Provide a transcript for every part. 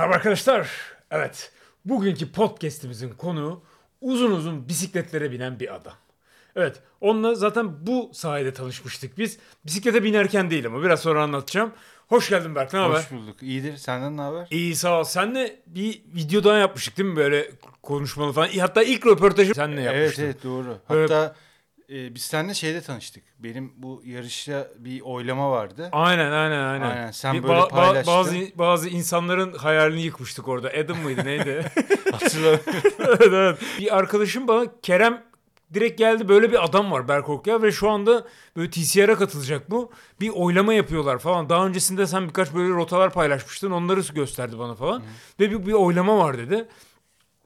Merhaba arkadaşlar. Evet, bugünkü podcast'imizin konuğu uzun uzun bisikletlere binen bir adam. Evet, onunla zaten bu sayede tanışmıştık biz. Bisiklete binerken değil ama biraz sonra anlatacağım. Hoş geldin Berk, ne haber? Hoş bulduk. İyidir. Senden ne haber? İyi sağ ol. Senle bir video daha yapmıştık değil mi böyle konuşmalı falan. Hatta ilk röportajı senle Evet yapmıştım. evet doğru. Böyle- Hatta e, biz seninle şeyde tanıştık. Benim bu yarışta bir oylama vardı. Aynen aynen aynen. Aynen, sen Bir böyle ba- paylaştın. bazı bazı insanların hayalini yıkmıştık orada. Adam mıydı neydi? Hatırlamıyorum. evet, evet. Bir arkadaşım bana Kerem direkt geldi böyle bir adam var Berk ya ve şu anda böyle TCR'a katılacak bu. Bir oylama yapıyorlar falan. Daha öncesinde sen birkaç böyle rotalar paylaşmıştın. Onları gösterdi bana falan. Ve bir, bir oylama var dedi.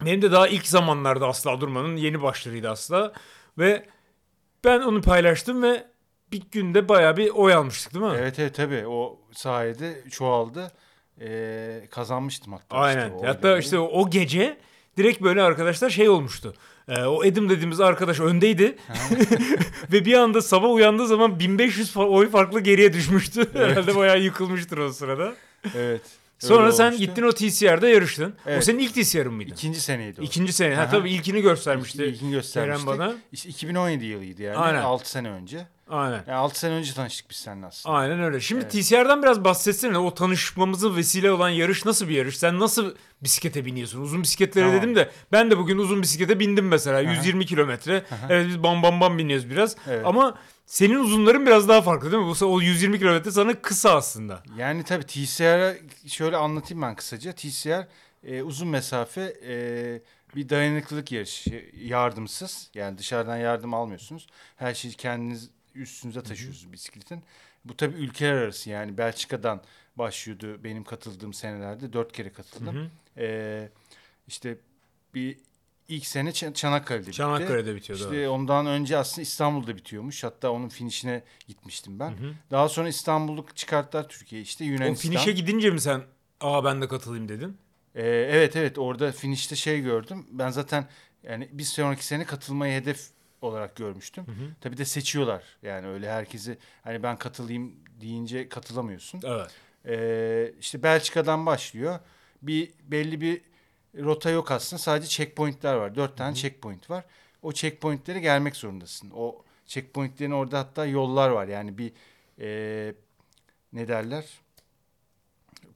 Benim de daha ilk zamanlarda Asla Durman'ın yeni başlarıydı Asla. Ve ben onu paylaştım ve bir günde bayağı bir oy almıştık değil mi? evet evet tabii. O sayede çoğaldı. E, kazanmıştım hatta. Aynen. Işte o Hatta oylamayı. işte o, gece direkt böyle arkadaşlar şey olmuştu. Ee, o Edim dediğimiz arkadaş öndeydi. Ve bir anda sabah uyandığı zaman 1500 fa- oy farklı geriye düşmüştü. Herhalde bayağı yıkılmıştır o sırada. Evet. Sonra öyle sen olmuştu. gittin o TCR'da yarıştın. O Evet. senin ilk TCR'ın mıydı? İkinci seneydi o. İkinci sene. Ha Aha. tabii ilkini göstermişti. İlkini göstermiştik. Kerem bana. İşte 2017 yılıydı yani. Aynen. 6 sene önce. Aynen. Yani 6 sene önce tanıştık biz seninle aslında. Aynen öyle. Şimdi Evet. TCR'dan biraz bahsetsene. O tanışmamızın vesile olan yarış nasıl bir yarış? Sen nasıl bisiklete biniyorsun? Uzun bisikletlere Tamam. dedim de ben de bugün uzun bisiklete bindim mesela. 120 kilometre. Evet biz bam bam bam biniyoruz biraz. Evet. Ama senin uzunların biraz daha farklı değil mi? Bu o 120 kilometre sana kısa aslında. Yani tabii TCR'a şöyle anlatayım ben kısaca. TCR e, uzun mesafe e, bir dayanıklılık yarışı. Yardımsız. Yani dışarıdan yardım almıyorsunuz. Her şeyi kendiniz üstünüze taşıyorsunuz bisikletin. Bu tabii ülkeler arası yani Belçika'dan başlıyordu benim katıldığım senelerde. Dört kere katıldım. Hı hı. E, işte bir ilk sene Ç- Çanakkale'de bitti. Çanakkale'de bitiyordu. İşte evet. ondan önce aslında İstanbul'da bitiyormuş. Hatta onun finişine gitmiştim ben. Hı hı. Daha sonra İstanbul'u çıkarttılar Türkiye işte O Yunanistan. finişe gidince mi sen aa ben de katılayım dedin? Ee, evet evet orada finişte şey gördüm. Ben zaten yani bir sonraki sene katılmayı hedef olarak görmüştüm. Hı hı. Tabii de seçiyorlar. Yani öyle herkesi hani ben katılayım deyince katılamıyorsun. Evet. Ee, işte Belçika'dan başlıyor. Bir belli bir rota yok aslında. Sadece checkpointler var. Dört tane checkpoint var. O checkpointlere gelmek zorundasın. O checkpointlerin orada hatta yollar var. Yani bir e, ne derler?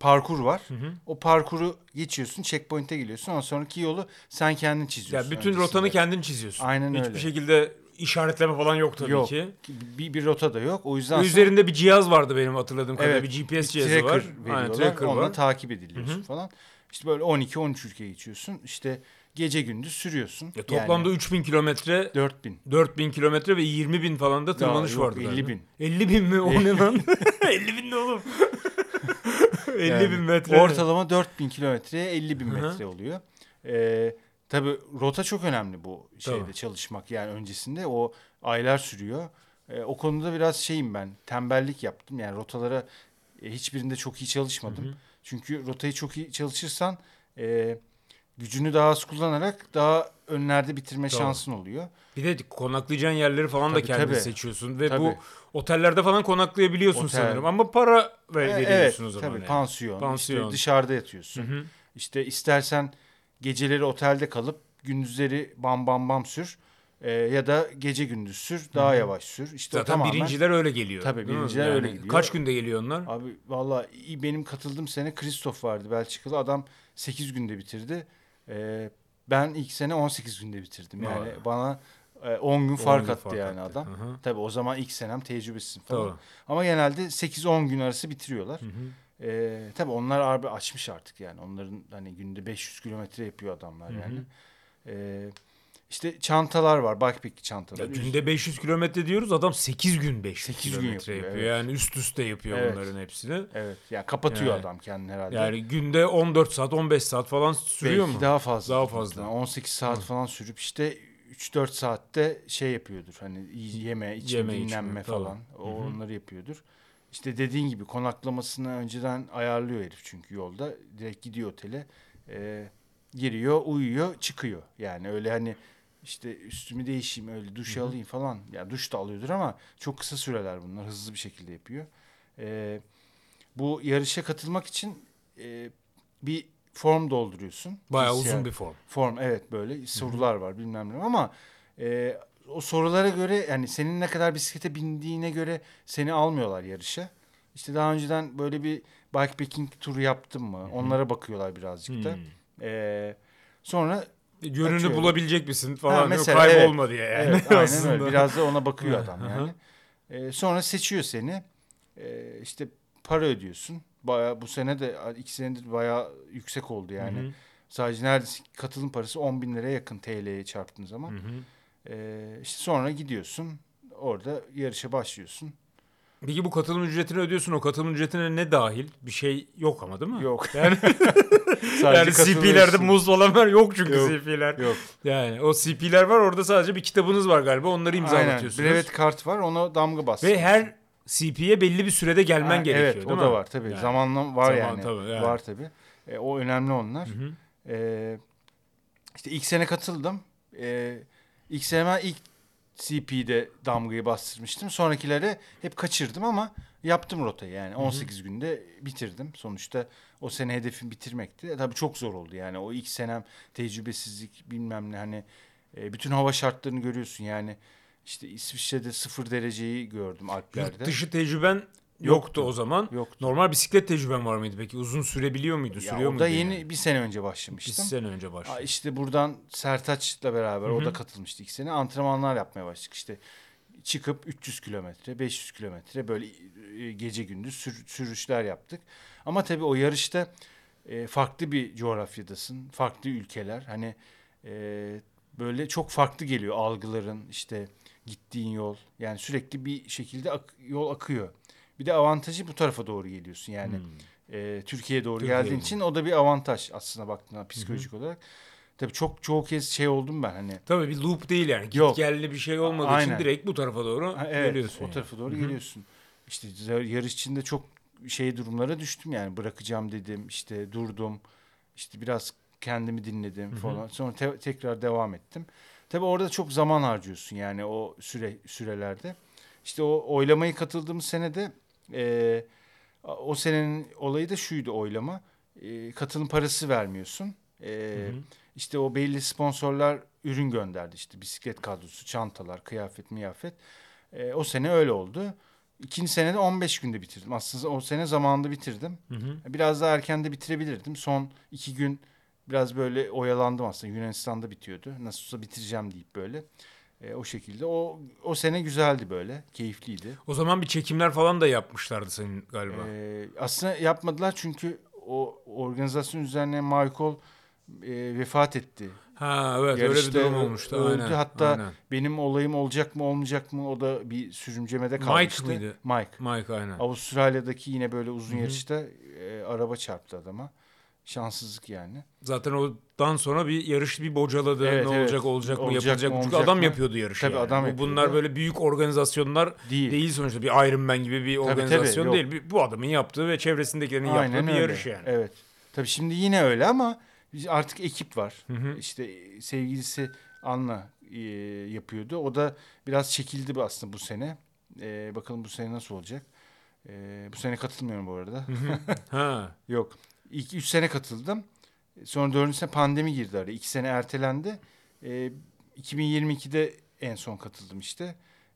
Parkur var. Hı hı. O parkuru geçiyorsun, checkpoint'e geliyorsun. Ondan sonraki yolu sen kendin çiziyorsun. Ya bütün öncesinde. rotanı kendin çiziyorsun. Aynen Hiçbir öyle. şekilde işaretleme falan yok tabii Yok. ki. Bir, bir rota da yok. O yüzden üzerinde bir cihaz vardı benim hatırladığım kadarıyla. Evet, bir GPS bir cihazı var. veriyorlar. Aynen tracker Onunla var. takip ediliyorsun Hı hı. falan. İşte böyle 12-13 ülke geçiyorsun. İşte gece gündüz sürüyorsun. Ya toplamda 3000 kilometre, yani 4000. 4000 kilometre ve 20 bin falan da tırmanış yok, vardı. 50 galiba. bin. 50 bin mi? O ne lan? 50 bin ne oğlum? 50 Yani bin metre. Ortalama 4000 kilometreye 50 bin Hı hı. metre oluyor. Ee, tabii rota çok önemli bu şeyde Tabii. çalışmak. Yani öncesinde o aylar sürüyor. Ee, o konuda biraz şeyim ben. Tembellik yaptım. Yani rotalara e, hiçbirinde çok iyi çalışmadım. Hı hı. Çünkü rotayı çok iyi çalışırsan e, gücünü daha az kullanarak daha önlerde bitirme Tabii. şansın oluyor. Bir de konaklayacağın yerleri falan da Tabii, kendin tabii. seçiyorsun. Ve Tabii. bu otellerde falan konaklayabiliyorsun Otel. sanırım. Ama para ver, E, veriyorsun evet, o zaman. tabii yani. pansiyon, Pansiyon. işte dışarıda yatıyorsun. Hı hı. İşte istersen geceleri otelde kalıp gündüzleri bam bam bam sür e, ya da gece gündüz sür daha yavaş sür. İşte Zaten tamamen birinciler öyle geliyor. Tabii, birinciler öyle gidiyor. Kaç günde geliyor onlar? Abi valla benim katıldığım sene Kristof vardı Belçikalı adam 8 günde bitirdi. E, ben ilk sene 18 günde bitirdim. Yani Vay. bana e, 10 gün 10 fark gün attı fark yani attı. adam. Hı hı. Tabii o zaman ilk senem tecrübesisin falan. Tabii. Ama genelde 8-10 gün arası bitiriyorlar. Hı hı. Ee, tabii onlar abi açmış artık yani. Onların hani günde 500 kilometre yapıyor adamlar Hı hı. yani. Ee, işte çantalar var. Backpack çantalar. Ya günde 500 kilometre diyoruz adam 8 gün 500 8 gün kilometre yapıyor, yapıyor. evet. Yani üst üste yapıyor Evet. bunların hepsini. Evet. Yani kapatıyor Yani- adam kendini herhalde. Yani günde 14 saat 15 saat falan sürüyor Belki mu? daha fazla. Daha fazla. 18 saat Hı. falan sürüp işte 3-4 saatte şey yapıyordur. Hani yeme, içme, Yeme, dinlenme içme, falan. O Hı hı. onları yapıyordur. İşte dediğin gibi konaklamasını önceden ayarlıyor herif çünkü yolda. Direkt gidiyor otele. Ee, giriyor, uyuyor, çıkıyor. Yani öyle hani işte üstümü değişeyim, öyle duş alayım falan. Yani duş da alıyordur ama çok kısa süreler bunlar. Hızlı bir şekilde yapıyor. Ee, bu yarışa katılmak için e, bir form dolduruyorsun. Bayağı TCR. uzun bir form. form evet böyle sorular var bilmem ne ama e, o sorulara göre yani senin ne kadar bisiklete bindiğine göre seni almıyorlar yarışa. İşte daha önceden böyle bir bikepacking turu yaptın mı? Onlara bakıyorlar birazcık da. Hmm. E, sonra Yönünü Açıyorum. bulabilecek misin falan. Ha, Yok, mesela, kaybolma diye yani. Evet, aynen öyle. Biraz da ona bakıyor adam yani. Ee, sonra seçiyor seni. Ee, işte para ödüyorsun. Bayağı bu sene de iki senedir bayağı yüksek oldu yani. Hı hı, Sadece neredeyse katılım parası 10 bin liraya yakın TL'ye çarptığın zaman. hı hı. Ee, işte sonra gidiyorsun. Orada yarışa başlıyorsun. Peki bu katılım ücretini ödüyorsun. O katılım ücretine ne dahil? Bir şey yok ama değil mi? Yok. Yani, yani CP'lerde muz falan var. Yok çünkü Yok. CP'ler. Yok. Yani o CP'ler var. Orada sadece bir kitabınız var galiba. Onları Aynen. imzalatıyorsunuz. Brevet kart var. Ona damga bas. Ve her CP'ye belli bir sürede gelmen Ha, gerekiyor Evet, değil o mi? da var tabii. Yani. Zamanla var Zaman, yani. tabii, yani. Var tabii. E, o önemli onlar. Hı hı. Ee, işte ilk sene katıldım. Ee, ilk sene ilk CP'de damgayı bastırmıştım. Sonrakilere hep kaçırdım ama yaptım rotayı yani. 18 günde bitirdim. Sonuçta o sene hedefim bitirmekti. E, tabii çok zor oldu yani. O ilk senem tecrübesizlik bilmem ne hani e, bütün hava şartlarını görüyorsun yani. İşte İsviçre'de sıfır dereceyi gördüm Alplerde. Yurt dışı tecrüben yoktu, o zaman. Yoktu. Normal bisiklet tecrüben var mıydı peki? Uzun sürebiliyor muydu? Ya Sürüyor o muydu? da yeni yani? bir sene önce Bir başlamıştım. sene önce Aa, başladı. İşte buradan Sertaç'la beraber o da katılmıştı ilk sene. Antrenmanlar yapmaya başladık. İşte çıkıp 300 kilometre, 500 kilometre böyle e, gece gündüz sür- sürüşler yaptık. Ama tabii o yarışta e, farklı bir coğrafyadasın. Farklı ülkeler. Hani e, böyle çok farklı geliyor algıların işte gittiğin yol. Yani sürekli bir şekilde ak- yol akıyor. Bir de avantajı bu tarafa doğru geliyorsun yani Hmm. e, Türkiye'ye doğru Türkiye'ye geldiğin doğru. için o da bir avantaj aslında baktığında psikolojik olarak. Tabii çok çoğu kez şey oldum ben hani. Tabii bir loop değil yani. Git Yok. gelli bir şey olmadığı Aynen. için direkt bu tarafa doğru Ha, evet, geliyorsun. o yani. tarafa doğru Hı hı. geliyorsun. İşte yarış içinde çok şey durumlara düştüm yani bırakacağım dedim işte durdum işte biraz kendimi dinledim Hı hı. falan sonra te- tekrar devam ettim. Tabii orada çok zaman harcıyorsun yani o süre sürelerde. İşte o oylamayı katıldığımız senede e, o senenin olayı da şuydu oylama. E, katılım parası vermiyorsun. E, Hı hı. işte o belli sponsorlar ürün gönderdi işte bisiklet kadrosu, çantalar, kıyafet, miyafet. E, o sene öyle oldu. İkinci senede 15 günde bitirdim. Aslında o sene zamanında bitirdim. Hı hı. Biraz daha erken de bitirebilirdim. Son iki gün biraz böyle oyalandım aslında. Yunanistan'da bitiyordu. Nasıl olsa bitireceğim deyip böyle. E, o şekilde. O o sene güzeldi böyle. Keyifliydi. O zaman bir çekimler falan da yapmışlardı senin galiba. E, aslında yapmadılar çünkü o organizasyon üzerine Michael e, vefat etti. ha evet öyle bir yarışta durum olmuştu. öldü. Aynen. Hatta aynen. Benim olayım olacak mı olmayacak mı o da bir sürümcemede Mike kalmıştı. mıydı? Mike. Mike aynen. Avustralya'daki yine böyle uzun Hı hı. yarışta e, araba çarptı adama. Şanssızlık yani. Zaten ondan sonra bir yarış bir bocaladı. Evet, ne evet. olacak olacak mı Olacak yapılacak mı? Çünkü adam mı? yapıyordu yarışı Tabii yani. adam yapıyordu. Bunlar böyle büyük organizasyonlar Değil. değil sonuçta. Bir Iron Man gibi bir tabii, organizasyon yok. değil. Bir- Bu adamın yaptığı ve çevresindekilerin Aynen yaptığı bir öyle. yarış yani. Evet. Tabii şimdi yine öyle ama artık ekip var. Hı hı. İşte e, sevgilisi Anna e, yapıyordu. O da biraz çekildi aslında bu sene. E, bakalım bu sene nasıl olacak. E, bu sene katılmıyorum bu arada. Hı hı. ha. Yok. İlk üç sene katıldım. Sonra dördüncü sene pandemi girdi araya. İki sene ertelendi. E, 2022'de en son katıldım işte.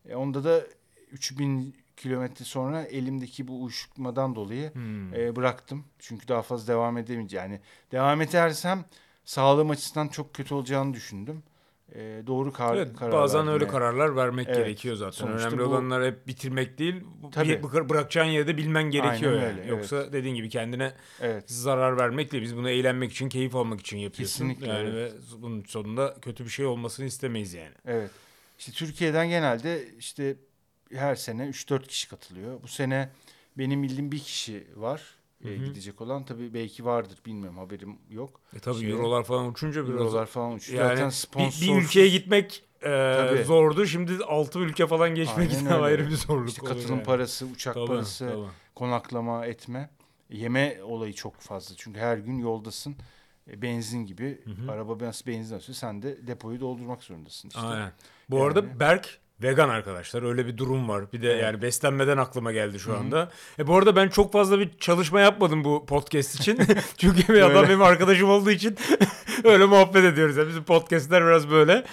E, onda da 3000 kilometre sonra elimdeki bu uyuşmadan dolayı Hmm. e, bıraktım. Çünkü daha fazla devam edemeyeceğim. Yani devam edersem sağlığım açısından çok kötü olacağını düşündüm. E, doğru kar, Evet, karar bazen verdim öyle yani. kararlar vermek Evet, gerekiyor zaten. sonuçta Önemli bu- olanlar hep bitirmek değil. Tabii. bir- bıra- bırakacağın yerde bilmen gerekiyor Aynen yani. öyle, Yoksa dediğin gibi kendine Evet. zarar vermek değil. Biz bunu eğlenmek için, keyif almak için yapıyorsun. Kesinlikle, Yani evet. ve bunun sonunda kötü bir şey olmasını istemeyiz yani. Evet. İşte Türkiye'den genelde işte her sene 3-4 kişi katılıyor. Bu sene benim bildiğim bir kişi var e, gidecek olan. Tabii belki vardır bilmiyorum haberim yok. E tabii Şey, eurolar falan uçunca biraz Eurolar falan uçuyor. yani Zaten bir, sponsor bir ülkeye gitmek e, Tabii. zordu. Şimdi 6 ülke falan geçmek Aynen ayrı bir zorluk işte katılım yani. parası, uçak Tabii, parası, tabii. konaklama, etme. Yeme olayı çok fazla. Çünkü her gün yoldasın. E, benzin gibi. Hı hı. Araba nasıl benzin alıyor sen de depoyu doldurmak zorundasın işte. Aynen. Bu Yani- arada Berk vegan arkadaşlar. Öyle bir durum var. Bir de yani beslenmeden aklıma geldi şu anda. E bu arada ben çok fazla bir çalışma yapmadım bu podcast için. Çünkü bir adam benim arkadaşım olduğu için öyle muhabbet ediyoruz. Yani bizim podcastler biraz böyle.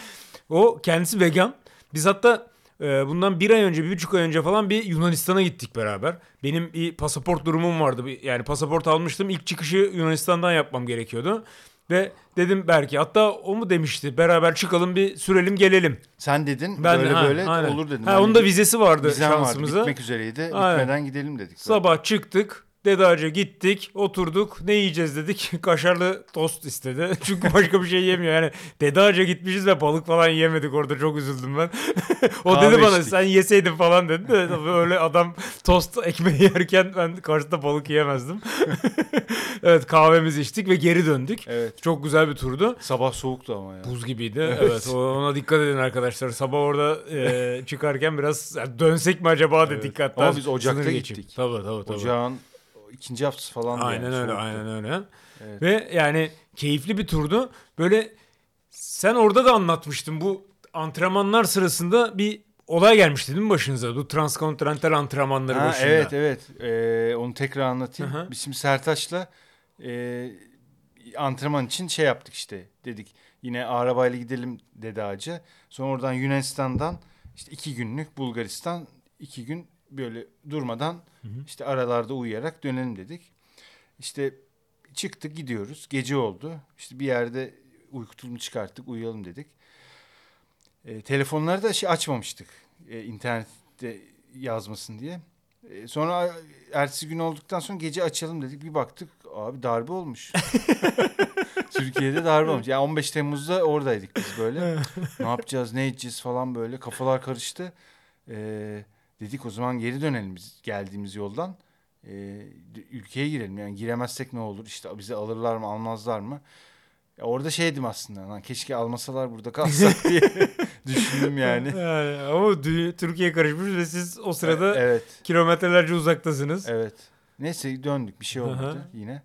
O kendisi vegan. Biz hatta e, bundan bir ay önce, bir buçuk ay önce falan bir Yunanistan'a gittik beraber. Benim bir pasaport durumum vardı. Yani pasaport almıştım. İlk çıkışı Yunanistan'dan yapmam gerekiyordu. Ve dedim belki hatta o mu demişti beraber çıkalım bir sürelim gelelim. Sen dedin Ben böyle ha, böyle aynen. olur dedim. Ha, Ben onun da vizesi vardı vizem vardı, bitmek üzereydi. Aynen. Bitmeden gidelim dedik. Sabah çıktık. Dede Ağaca gittik, oturduk. Ne yiyeceğiz dedik. Kaşarlı tost istedi. Çünkü başka bir şey yemiyor. Yani Dede Ağaca gitmişiz ve balık falan yemedik orada. Çok üzüldüm ben. o Kahve dedi bana içtik. sen yeseydin falan dedi. de öyle adam tost ekmeği yerken ben karşıda balık yiyemezdim. evet kahvemizi içtik ve geri döndük. Evet. Çok güzel bir turdu. Sabah soğuktu ama ya. Buz gibiydi. Evet. o- ona dikkat edin arkadaşlar. Sabah orada e, çıkarken biraz ya dönsek mi acaba dedik hatta. Ama biz Ocak'ta gittik. Tabii tabii tabii. Ocağın ikinci haftası falan. Aynen öyle, aynen öyle. Evet. Ve yani keyifli bir turdu. Böyle sen orada da anlatmıştın bu antrenmanlar sırasında bir olay gelmişti değil mi başınıza? Bu transkontinental antrenmanları Ha, başında. evet evet Ee, onu tekrar anlatayım. Hı hı. Biz şimdi Sertaç'la e, antrenman için şey yaptık işte dedik. Yine arabayla gidelim dedi Ağaca. Sonra oradan Yunanistan'dan işte iki günlük Bulgaristan iki gün böyle durmadan işte aralarda uyuyarak dönelim dedik. İşte çıktık gidiyoruz. Gece oldu. İşte bir yerde uyku tulumu çıkarttık uyuyalım dedik. E, telefonları da şey açmamıştık. E, internette yazmasın diye. E, sonra ertesi gün olduktan sonra gece açalım dedik. Bir baktık abi darbe olmuş. Türkiye'de darbe olmuş. Yani 15 Temmuz'da oradaydık biz böyle. ne yapacağız, ne edeceğiz falan böyle. Kafalar karıştı. E, dedik o zaman geri dönelim biz geldiğimiz yoldan. E, ülkeye girelim. Yani giremezsek ne olur? İşte bizi alırlar mı, almazlar mı? Ya orada şeydim aslında. Lan keşke almasalar burada kalsak diye düşündüm yani. Yani ama Türkiye karışmış ve siz o sırada Evet. kilometrelerce uzaktasınız. Evet. Neyse döndük bir şey olmadı yine.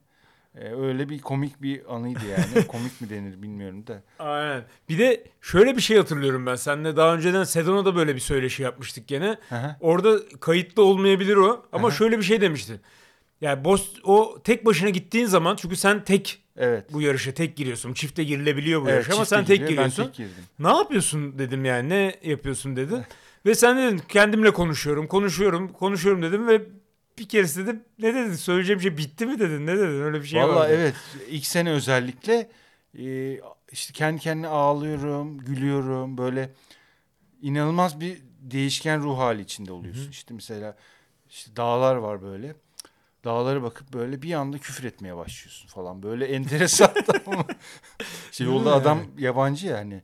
Ee, öyle bir komik bir anıydı yani. komik mi denir bilmiyorum da. Aynen. Bir de şöyle bir şey hatırlıyorum ben. Seninle daha önceden Sedona'da böyle bir söyleşi yapmıştık gene. Hı. Orada kayıtlı olmayabilir o. Ama Aha. şöyle bir şey demiştin. Yani boss, o tek başına gittiğin zaman çünkü sen tek evet. bu yarışa tek giriyorsun. Çifte girilebiliyor bu evet yarış ama sen tek giriyor, giriyorsun. Ben tek girdim. Ne yapıyorsun dedim yani. Ne yapıyorsun dedin. ve sen dedin kendimle konuşuyorum, konuşuyorum, konuşuyorum dedim ve bir keresi dedim ne dedin söyleyeceğim şey bitti mi dedin ne dedin öyle bir şey Vallahi vardı. evet. ilk sene özellikle e, işte kendi kendine ağlıyorum, gülüyorum. Böyle inanılmaz bir değişken ruh hali içinde oluyorsun. İşte mesela işte dağlar var böyle. Dağlara bakıp böyle bir anda küfür etmeye başlıyorsun falan. Böyle enteresan ama şey yolda adam yabancı yani.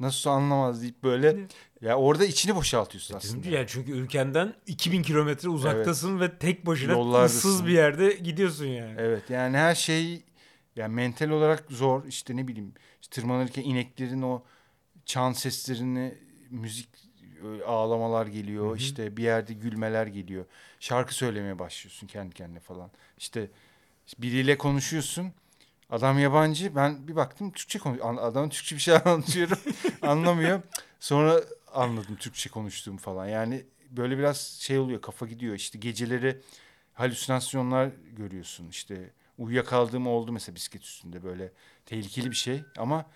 Nasıl anlamaz deyip böyle ya orada içini boşaltıyorsun Dedim aslında. yani çünkü ülkenden 2000 kilometre uzaktasın ve tek başına ıssız bir yerde gidiyorsun yani. Evet yani her şey yani mental olarak zor işte ne bileyim işte tırmanırken ineklerin o çan seslerini müzik ağlamalar geliyor Hı hı. işte bir yerde gülmeler geliyor şarkı söylemeye başlıyorsun kendi kendine falan işte biriyle konuşuyorsun adam yabancı ben bir baktım Türkçe konuş an- adama Türkçe bir şey anlatıyorum anlamıyor. Sonra anladım Türkçe konuştuğum falan. Yani böyle biraz şey oluyor kafa gidiyor. İşte geceleri halüsinasyonlar görüyorsun. İşte uyuyakaldığım oldu mesela bisiklet üstünde böyle tehlikeli bir şey. Ama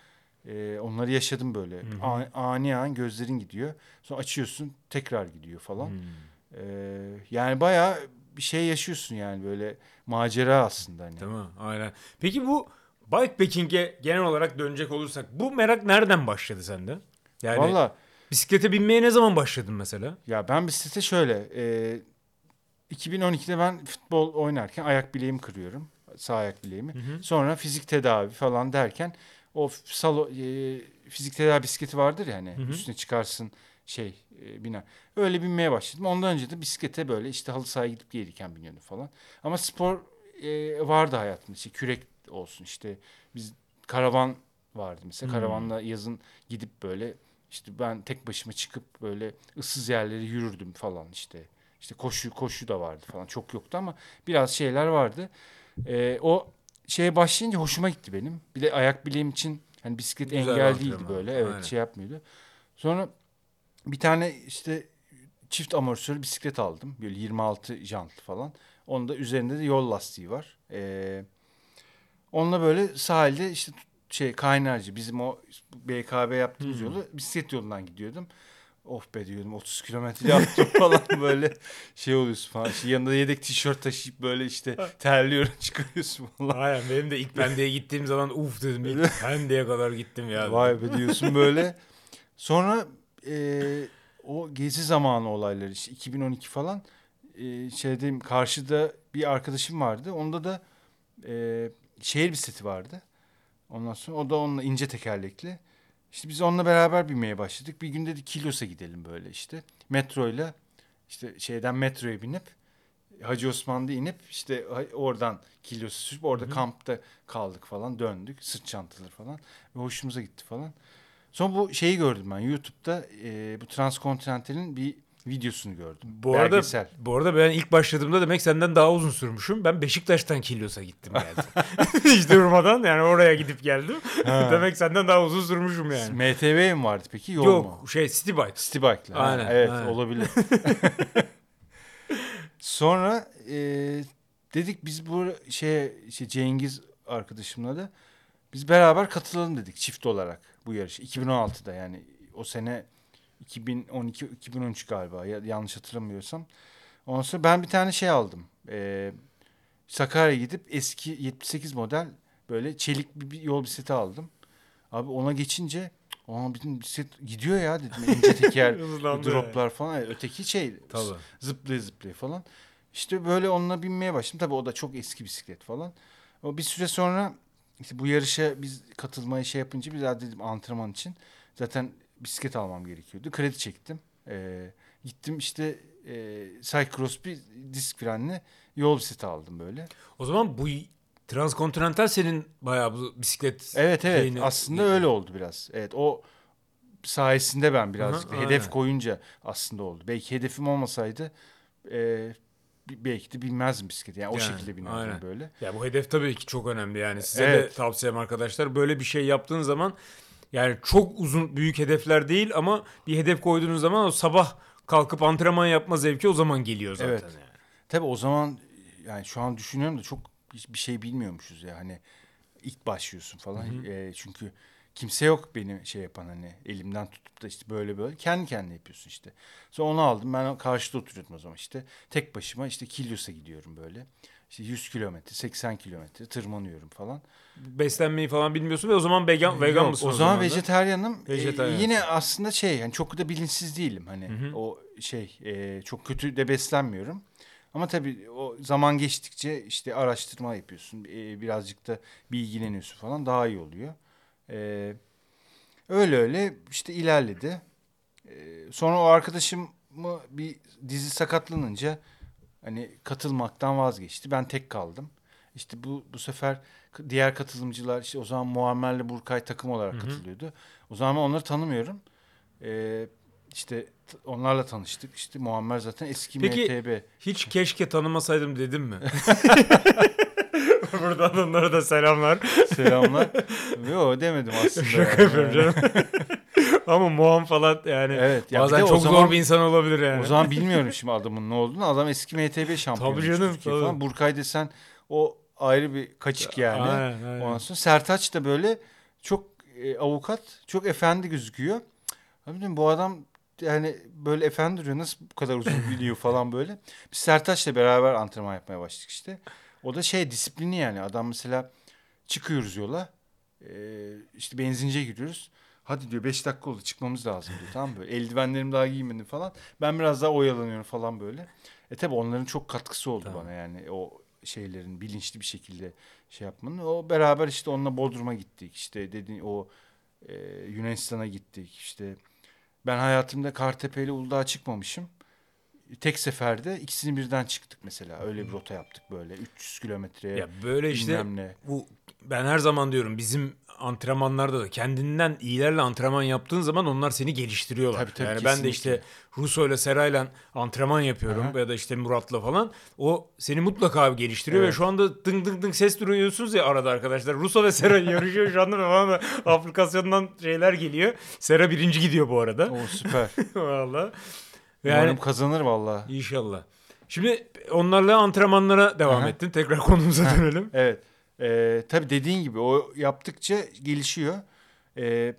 e, onları yaşadım böyle. Hı ani an gözlerin gidiyor. Sonra açıyorsun tekrar gidiyor falan. Hmm. E, yani bayağı bir şey yaşıyorsun yani böyle macera aslında hani. Değil mi? Aynen. Peki bu bikepacking'e genel olarak dönecek olursak bu merak nereden başladı sende? Yani Valla bisiklete binmeye ne zaman başladın mesela? ya ben bisiklete şöyle e, 2012'de ben futbol oynarken ayak bileğimi kırıyorum sağ ayak bileğimi Hı hı. Sonra fizik tedavi falan derken o salo e, fizik tedavi bisikleti vardır ya hani Hı hı. üstüne çıkarsın şey e, bina. Öyle binmeye başladım. Ondan önce de bisiklete böyle işte halı sahaya gidip gelirken biniyordum falan. Ama spor e, vardı hayatımda. İşte kürek olsun işte biz karavan vardı mesela. Hmm. Karavanla yazın gidip böyle işte ben tek başıma çıkıp böyle ıssız yerleri yürürdüm falan işte. İşte koşu koşu da vardı falan. Çok yoktu ama biraz şeyler vardı. E, o şeye başlayınca hoşuma gitti benim. Bir de ayak bileğim için hani bisiklet Güzel engel değildi böyle. Evet Aynen. şey yapmıyordu. Sonra bir tane işte çift amortisör bisiklet aldım. Böyle 26 jantlı falan. Onun da üzerinde de yol lastiği var. Ee, onunla böyle sahilde işte şey kaynarcı bizim o BKB yaptığımız hı. yolu bisiklet yolundan gidiyordum. Of be diyordum 30 kilometre yaptım falan böyle şey oluyorsun falan. İşte yanında yedek tişört taşıyıp böyle işte terliyorum çıkarıyorsun falan. Aynen benim de ilk Pendik'e gittiğim zaman uf dedim. İlk Pendik'e kadar gittim ya. Vay be diyorsun böyle. Sonra e, o gezi zamanı olayları işte 2012 falan e, şeydeyim karşıda bir arkadaşım vardı. Onda da e, şehir bisikleti vardı. Ondan sonra o da onunla ince tekerlekli. İşte biz onunla beraber binmeye başladık. Bir gün dedi Kilyos'a gidelim böyle işte. Metroyla işte şeyden metroya binip Hacı Osman'da inip işte oradan Kilyos'a sürüp orada hı. kampta kaldık falan döndük. Sırt çantaları falan. Ve hoşumuza gitti falan. Sonra bu şeyi gördüm ben YouTube'da e, bu Transkontinental'in bir videosunu gördüm. Bu arada, Belgesel. bu arada ben ilk başladığımda demek senden daha uzun sürmüşüm. Ben Beşiktaş'tan Kilyos'a gittim geldim. Hiç durmadan yani oraya gidip geldim. Ha. demek senden daha uzun sürmüşüm yani. MTV mi vardı peki? Yol Yok mu? şey City Bike. City Bike'la. Ha, Aynen, evet aynen. olabilir. Sonra e, dedik biz bu şeye işte Cengiz arkadaşımla da biz beraber katılalım dedik çift olarak bu yarışa. 2016'da yani o sene 2012 2013 galiba ya, yanlış hatırlamıyorsam. Ondan sonra ben bir tane şey aldım. E, Sakarya'ya gidip eski 78 model böyle çelik bir, bir yol bisikleti aldım. Abi ona geçince Aa bizim bisiklet gidiyor ya dedim. İnce teker, droplar falan. Yani Öteki şey Tabii. zıplaya zıplaya falan. İşte böyle onunla binmeye başladım. Tabii o da çok eski bisiklet falan. O bir süre sonra işte bu yarışa biz katılmayı şey yapınca biraz dedim antrenman için. Zaten bisiklet almam gerekiyordu. Kredi çektim. Ee, gittim işte e, Cycross bir disk frenli yol bisikleti aldım böyle. O zaman bu Transkontinental senin bayağı bu bisiklet Evet evet şeyini- aslında öyle oldu biraz. Evet o sayesinde ben birazcık Aha, hedef aynen. koyunca aslında oldu. Belki hedefim olmasaydı e, belki de binmezdim bisikleti. Yani, o Yani, şekilde binerdim böyle. Ya bu hedef tabii ki çok önemli yani size de Evet. tavsiyem arkadaşlar böyle bir şey yaptığın zaman yani çok uzun büyük hedefler değil ama bir hedef koyduğunuz zaman o sabah kalkıp antrenman yapma zevki o zaman geliyor zaten Evet. yani. Tabii o zaman yani şu an düşünüyorum da çok hiçbir şey bilmiyormuşuz ya. Hani ilk başlıyorsun falan. Hı hı. E, çünkü kimse yok beni şey yapan hani elimden tutup da işte böyle böyle kendi kendine yapıyorsun işte. Sonra onu aldım. Ben karşıda oturuyordum o zaman işte. Tek başıma işte Kilyos'a gidiyorum böyle. İşte 100 kilometre, 80 kilometre tırmanıyorum falan. Beslenmeyi falan bilmiyorsun ve o zaman vegan vegan Yok, mısın o zaman da? vejetaryenim. E, Vejetaryen. yine aslında şey yani çok da bilinçsiz değilim hani Hı hı. o şey e, çok kötü de beslenmiyorum. Ama tabii o zaman geçtikçe işte araştırma yapıyorsun. e, birazcık da bilgileniyorsun falan daha iyi oluyor. E, öyle öyle işte ilerledi. E, sonra o arkadaşımı bir dizi sakatlanınca hani katılmaktan vazgeçti. Ben tek kaldım. İşte bu bu sefer diğer katılımcılar işte o zaman Muammer'le Burkay takım olarak Hı hı. katılıyordu. O zaman ben onları tanımıyorum. Ee, işte onlarla tanıştık. İşte Muammer zaten eski Peki- MTB. Hiç keşke tanımasaydım dedim mi? Buradan onlara da selamlar. Selamlar. Yok demedim aslında. Şaka yapıyorum canım. Ama Muhan falan yani Evet. Ya bazen çok zaman- zor bir insan olabilir yani. O zaman bilmiyorum şimdi adamın ne olduğunu. Adam eski MTB şampiyonu. Tabii canım, tabii. Falan. Burkay desen o ayrı bir kaçık yani. Aynen, aynen. Ondan sonra Sertaç da böyle çok e, avukat, çok efendi gözüküyor. Abi bu adam yani böyle efendi duruyor. Nasıl bu kadar uzun biliyor falan böyle. Biz Sertaç'la beraber antrenman yapmaya başladık işte. O da şey disiplini yani. Adam mesela çıkıyoruz yola. E, işte benzinciye giriyoruz. Hadi diyor 5 dakika oldu çıkmamız lazım diyor. Tamam böyle. Eldivenlerimi daha giymedim falan. Ben biraz daha oyalanıyorum falan böyle. E tabi onların çok katkısı oldu Tamam. bana yani o şeylerin bilinçli bir şekilde şey yapmanın. O beraber işte onunla Bodrum'a gittik. İşte dediğin o e, Yunanistan'a gittik. İşte ben hayatımda Kartepe ile Uludağ'a çıkmamışım. Tek seferde ikisini birden çıktık mesela. Öyle bir rota yaptık böyle 300 kilometreye. Ya böyle işte ne. bu ben her zaman diyorum bizim antrenmanlarda da kendinden iyilerle antrenman yaptığın zaman onlar seni geliştiriyorlar. Tabii, tabii, yani ben de kesinlikle. işte Russo ile Seray'la antrenman yapıyorum Aha. ya da işte Murat'la falan. O seni mutlaka bir geliştiriyor Evet. ve şu anda ding ding ding ses duyuyorsunuz ya arada arkadaşlar. Russo ve Seray yarışıyor şu anda bana da aplikasyondan şeyler geliyor. Sera birinci gidiyor bu arada. O süper. Valla. Umarım Yani kazanır valla. inşallah. Şimdi onlarla antrenmanlara devam Aha. ettin. Tekrar konumuza dönelim. Evet. Ee, tabii dediğin gibi o yaptıkça gelişiyor. Ee,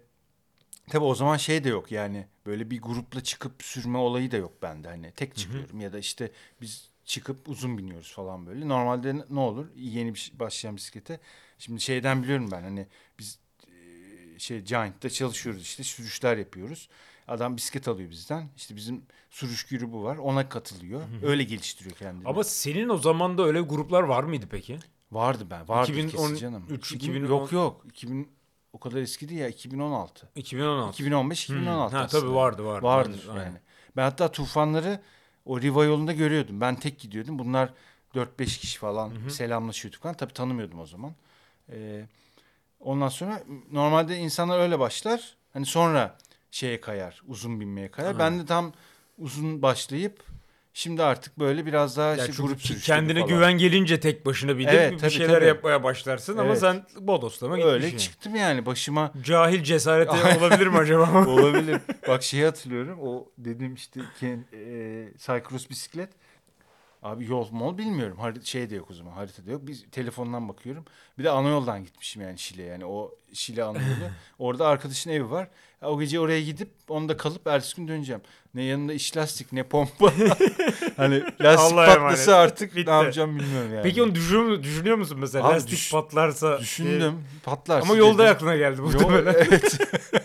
tabii o zaman şey de yok yani böyle bir grupla çıkıp sürme olayı da yok bende. Hani tek çıkıyorum ya da işte biz çıkıp uzun biniyoruz falan böyle. Normalde ne- olur yeni bir başlayan bisiklete. Şimdi şeyden biliyorum ben hani biz e, şey Giant'ta çalışıyoruz işte sürüşler yapıyoruz. Adam bisiklet alıyor bizden. İşte bizim sürüş grubu var. Ona katılıyor. Öyle geliştiriyor kendini. Ama senin o zaman da öyle gruplar var mıydı peki? Vardı ben. Vardı 2013, kesin canım. 2010 2000, yok yok. 2000 o kadar eski değil ya 2016. 2016. 2015 Hmm. 2016. Ha, aslında. tabii vardı vardı. Vardır Aynen. yani. Ben hatta tufanları o Riva yolunda görüyordum. Ben tek gidiyordum. Bunlar 4-5 kişi falan selamlaşıyorduk falan. Tabii tanımıyordum o zaman. Ee, ondan sonra normalde insanlar öyle başlar. Hani sonra şeye kayar. Uzun binmeye kayar. Ha. Ben de tam uzun başlayıp şimdi artık böyle biraz daha Ya çünkü grup sürüşleri kendine falan. güven gelince tek başına bir de Evet, bir tabii, şeyler tabii. yapmaya başlarsın ama Evet. sen bodoslama gitmişsin. Öyle yani. çıktım yani başıma Cahil cesareti olabilir mi acaba? Olabilir. Bak şeyi hatırlıyorum. O dedim işte ken, e, cycross bisiklet. Abi yol mol bilmiyorum. Harita, şey de yok o zaman. Harita da yok. Biz telefondan bakıyorum. Bir de ana yoldan gitmişim yani Şile yani. O Şile ana yolu. Orada arkadaşın evi var. O gece oraya gidip onda kalıp ertesi gün döneceğim. Ne yanında iç lastik ne pompa. hani lastik Allah'a emanet. patlasa artık Bitti. ne yapacağım bilmiyorum yani. Peki onu düşünüyor, düşünüyor musun mesela? Abi Lastik düş- patlarsa. Düşündüm. diye. Patlarsa Ama yolda dedim. aklına geldi Yol- muhtemelen. evet.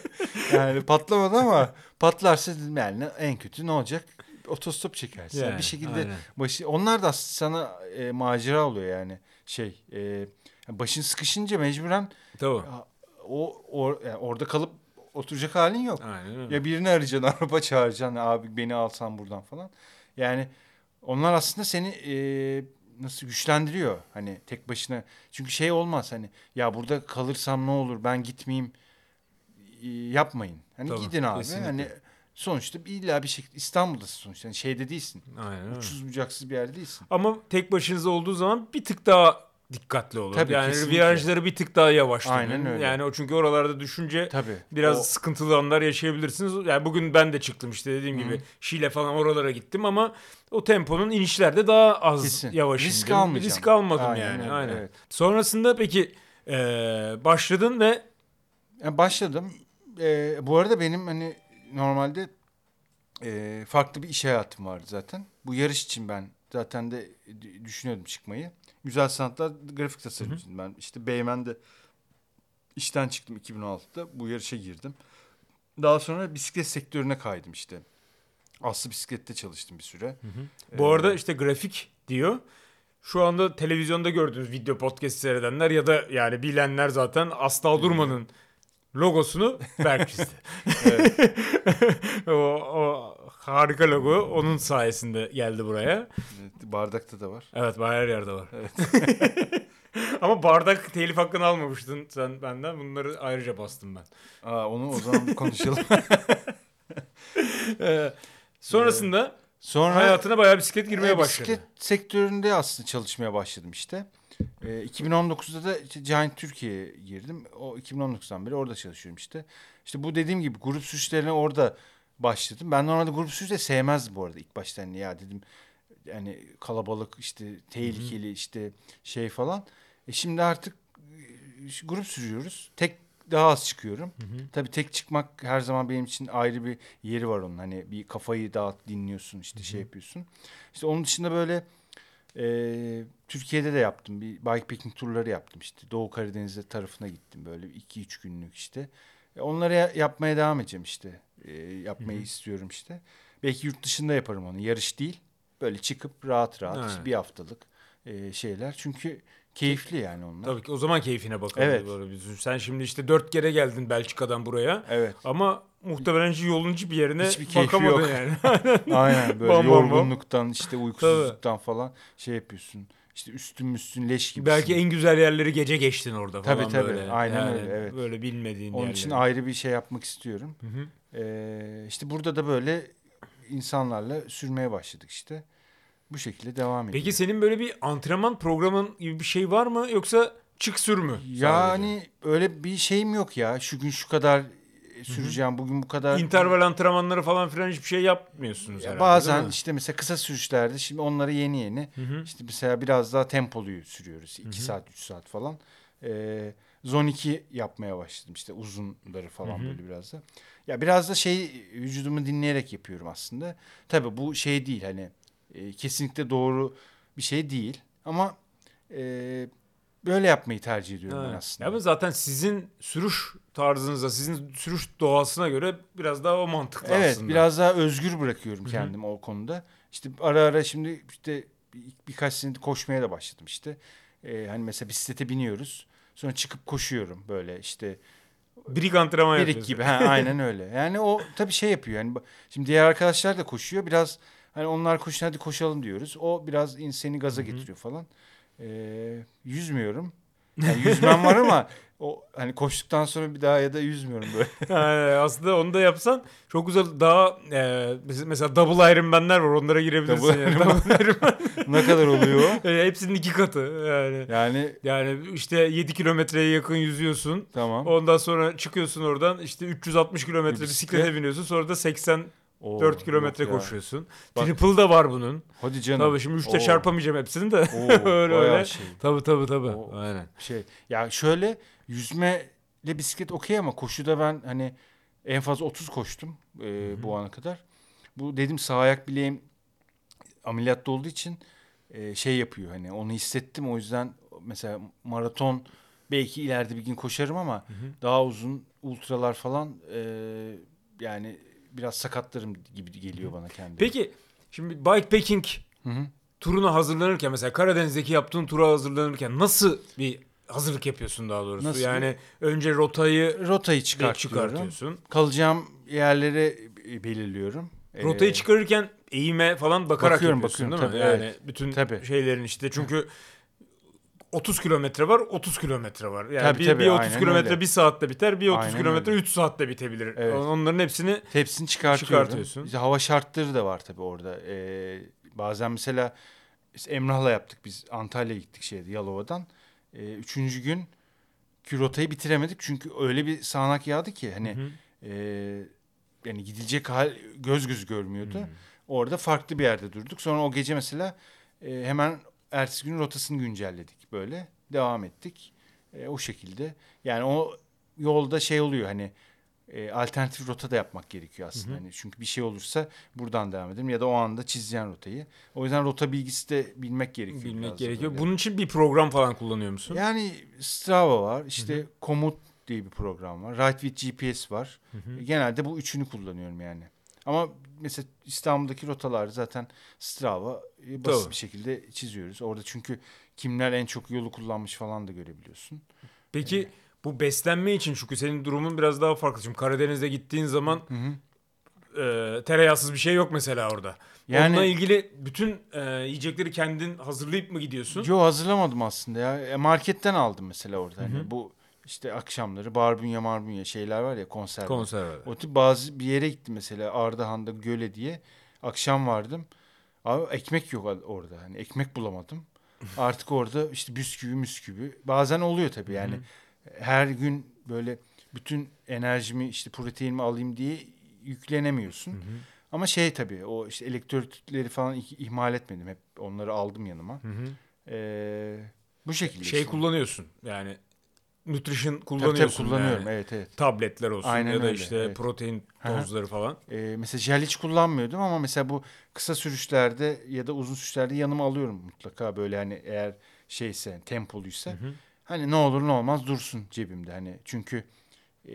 yani patlamadı ama patlarsa dedim yani en kötü ne olacak? Otostop çekersin. Yani, bir şekilde aynen. başı onlar da sana e, macera oluyor yani. Şey e, başın sıkışınca mecburen Tabii. o, o yani orada kalıp oturacak halin yok. Aynen öyle. Ya birini arayacaksın, araba çağıracaksın. Abi beni alsan buradan falan. Yani onlar aslında seni e, nasıl güçlendiriyor. Hani tek başına. Çünkü şey olmaz hani ya burada kalırsam ne olur ben gitmeyeyim e, yapmayın. Hani Tabii, gidin abi. kesinlikle. Hani sonuçta illa bir şekilde İstanbul'dasın sonuçta. Hani şeyde değilsin. Aynen. Uçsuz bucaksız bir yerde değilsin. Ama tek başınıza olduğu zaman bir tık daha dikkatli olun. Tabii, yani kesinlikle. virajları bir tık daha yavaşlayın. Aynen öyle. Yani o çünkü oralarda düşünce Tabii. biraz O- sıkıntılı anlar yaşayabilirsiniz. Yani bugün ben de çıktım işte dediğim Hı. gibi Şile falan oralara gittim ama o temponun inişlerde daha az Kesin. yavaş Risk indim. almayacağım. Risk almadım Aynen yani. öyle, Aynen. evet. Sonrasında peki eee, başladın ve Yani başladım. Ee, bu arada benim hani normalde e, farklı bir iş hayatım vardı zaten. Bu yarış için ben zaten de düşünüyordum çıkmayı. Güzel sanatlar grafik tasarımcıydım ben. İşte Beymen'de işten çıktım 2016'da. Bu yarışa girdim. Daha sonra bisiklet sektörüne kaydım işte. Aslı bisiklette çalıştım bir süre. bu Ee, arada işte grafik diyor. Şu anda televizyonda gördüğünüz video podcast seyredenler ya da yani bilenler zaten Asla Durman'ın logosunu Berk çizdi. o, o harika logo onun sayesinde geldi buraya. Evet, bardakta da var. Evet her yerde var. Ama bardak telif hakkını almamıştın sen benden. Bunları ayrıca bastım ben. Aa, onu o zaman bir konuşalım. Ee, sonrasında Sonra hayatına bayağı bisiklet girmeye E, başladı. Bisiklet sektöründe aslında çalışmaya başladım işte. E, 2019'da da işte Giant Türkiye'ye girdim. O 2019'dan beri orada çalışıyorum işte. İşte bu dediğim gibi grup sürüşlerine orada başladım. Ben normalde grup sürüşü de sevmezdim bu arada ilk başta. Hani ya dedim yani kalabalık işte tehlikeli işte şey falan. E şimdi artık e, grup sürüyoruz. Tek daha az çıkıyorum. Tabii tek çıkmak her zaman benim için ayrı bir yeri var onun. Hani bir kafayı dağıt dinliyorsun işte şey yapıyorsun. İşte onun dışında böyle e, Türkiye'de de yaptım. Bir bikepacking turları yaptım işte. Doğu Karadeniz'de tarafına gittim böyle 2-3 günlük işte. E, onları ya- yapmaya devam edeceğim işte. E, yapmayı istiyorum işte. Belki yurt dışında yaparım onu. Yarış değil. Böyle çıkıp rahat rahat işte bir haftalık e, şeyler. Çünkü keyifli yani onlar. Tabii ki o zaman keyfine bakalım. Evet. Böyle bir. Sen şimdi işte dört kere geldin Belçika'dan buraya. Evet. Ama muhtemelen hiç yolun hiçbir yerine Hiçbir bakamadın yok. yani. Aynen böyle Bam, bam, bam. yorgunluktan işte uykusuzluktan falan şey yapıyorsun. İşte üstün üstün leş gibi. Belki en güzel yerleri gece geçtin orada Tabii, falan tabii. böyle. Aynen Yani öyle, evet. Böyle bilmediğin Onun yerleri. için ayrı bir şey yapmak istiyorum. Hı hı. Ee, işte burada da böyle insanlarla sürmeye başladık işte. Bu şekilde devam ediyor. Peki senin böyle bir antrenman programın gibi bir şey var mı yoksa çık sür mü? sadece? Yani öyle bir şeyim yok ya. Şu gün şu kadar süreceğim, bugün bu kadar. interval antrenmanları falan filan hiçbir şey yapmıyorsunuz Ya herhalde. bazen işte mesela kısa sürüşlerde şimdi onları yeni yeni Hı hı. işte mesela biraz daha tempoluyu sürüyoruz. 2 saat 3 saat falan. Ee, zon 2 yapmaya başladım işte uzunları falan Hı hı. böyle biraz da. Ya biraz da şey vücudumu dinleyerek yapıyorum aslında. Tabii bu şey değil hani e, kesinlikle doğru bir şey değil ama e, böyle yapmayı tercih ediyorum ben Ha. aslında. Ya zaten sizin sürüş tarzınıza, sizin sürüş doğasına göre biraz daha o mantıklı Evet aslında. biraz daha özgür bırakıyorum kendimi o konuda. İşte ara ara şimdi işte bir- birkaç senedir koşmaya da başladım işte. Ee, hani mesela bisiklete biniyoruz. Sonra çıkıp koşuyorum böyle işte Birik antrenman birik yapıyorsun. gibi. Ha, aynen öyle. Yani o tabii şey yapıyor. Yani şimdi diğer arkadaşlar da koşuyor. Biraz hani onlar koşun hadi koşalım diyoruz. O biraz seni gaza getiriyor falan. Ee, yüzmüyorum. Yani yüzmem var ama o hani koştuktan sonra bir daha ya da yüzmüyorum böyle. Yani aslında onu da yapsan çok güzel daha e, mesela double Ironman'ler var onlara girebilirsin. Double yani. Ironman. Double Ironman. ne kadar oluyor o? E, hepsinin iki katı yani. Yani Yani işte 7 kilometreye yakın yüzüyorsun. tamam. Ondan sonra çıkıyorsun oradan işte 360 kilometre bisiklete bisiklet. biniyorsun. Sonra da 84 Oo, kilometre yok ya. koşuyorsun. Bak- Triple da var bunun. Hadi canım. Tabii şimdi 3'te Oo, çarpamayacağım hepsini de. oo, öyle öyle. şey. Tabii tabii tabii. O- Aynen. şey. Ya şöyle yüzmeyle bisiklet okey ama koşuda ben hani en fazla 30 koştum e, bu ana kadar. Bu dedim sağ ayak bileğim ameliyatta olduğu için e, şey yapıyor hani onu hissettim o yüzden mesela maraton belki ileride bir gün koşarım ama daha uzun ultralar falan e, yani biraz sakatlarım gibi geliyor bana kendime. Peki şimdi bikepacking Hı hı. turuna hazırlanırken mesela Karadeniz'deki yaptığın tura hazırlanırken nasıl bir hazırlık yapıyorsun daha doğrusu? Nasıl? Yani önce rotayı Rotayı çıkartıyorsun. Kalacağım yerleri e, belirliyorum. Rotayı Ee, çıkarırken eğime falan bakarak Bakıyorum, yapıyorsun bakıyorum, değil mi? tabii, Yani bütün Tabii. şeylerin işte çünkü 30 kilometre var, 30 kilometre var. Yani Tabii, bir, tabii, bir 30 aynen kilometre bir saatte biter, bir 30 Aynen kilometre öyle. 3 saatte bitebilir. Evet. Onların hepsini Hepsini. Çıkartıyorsun. İşte hava şartları da var tabii orada. Ee, bazen mesela işte Emrah'la yaptık biz Antalya'ya gittik şeydi Yalova'dan. Ee, üçüncü gün rotayı bitiremedik çünkü öyle bir sağanak yağdı ki hani Hı hı. e, yani gidilecek hal göz göz görmüyordu. Hmm. Orada farklı bir yerde durduk. Sonra o gece mesela e, hemen ertesi gün rotasını güncelledik böyle. Devam ettik. E, o şekilde. Yani o yolda şey oluyor hani e, alternatif rota da yapmak gerekiyor aslında. Hani çünkü bir şey olursa buradan devam edelim ya da o anda çizeceğin rotayı. O yüzden rota bilgisi de bilmek gerekiyor. bilmek gerekiyor. böyle. Bunun için bir program falan kullanıyor musun? Yani Strava var, işte Komut diye bir program var, Ride with GPS var. Genelde bu üçünü kullanıyorum yani. Ama mesela İstanbul'daki rotaları zaten Strava e, basit Tabii. bir şekilde çiziyoruz. Orada çünkü kimler en çok yolu kullanmış falan da görebiliyorsun. Peki bu beslenme için çünkü senin durumun biraz daha farklı. Şimdi Karadeniz'e gittiğin zaman Hı hı. e, tereyağsız bir şey yok mesela orada. Yani- Onunla ilgili bütün e, yiyecekleri kendin hazırlayıp mı gidiyorsun? Yo hazırlamadım aslında ya. E, Marketten aldım mesela orada. Hani bu işte akşamları barbunya marbunya şeyler var ya konserve. Konserve. O tip bazı bir yere gittim mesela Ardahan'da Göle diye. Akşam vardım. Abi ekmek yok orada. Hani ekmek bulamadım. Artık orada işte bisküvi müsküvi. Bazen oluyor tabii yani. Her gün böyle bütün enerjimi işte proteinimi alayım diye yüklenemiyorsun. Ama şey tabii o işte elektrolitleri falan ih- ihmal etmedim. Hep onları aldım yanıma. Hı hı. Ee, bu şekilde Şey işte. kullanıyorsun yani nutrition kullanıyorsun. tabii kullanıyorum yani. evet evet. Tabletler olsun Aynen ya da öyle, işte evet. protein tozları falan. Ee, mesela jel hiç kullanmıyordum ama mesela bu kısa sürüşlerde ya da uzun sürüşlerde yanıma alıyorum mutlaka böyle hani eğer şeyse tempoluysa. Hı hı. Hani ne olur ne olmaz dursun cebimde hani çünkü e,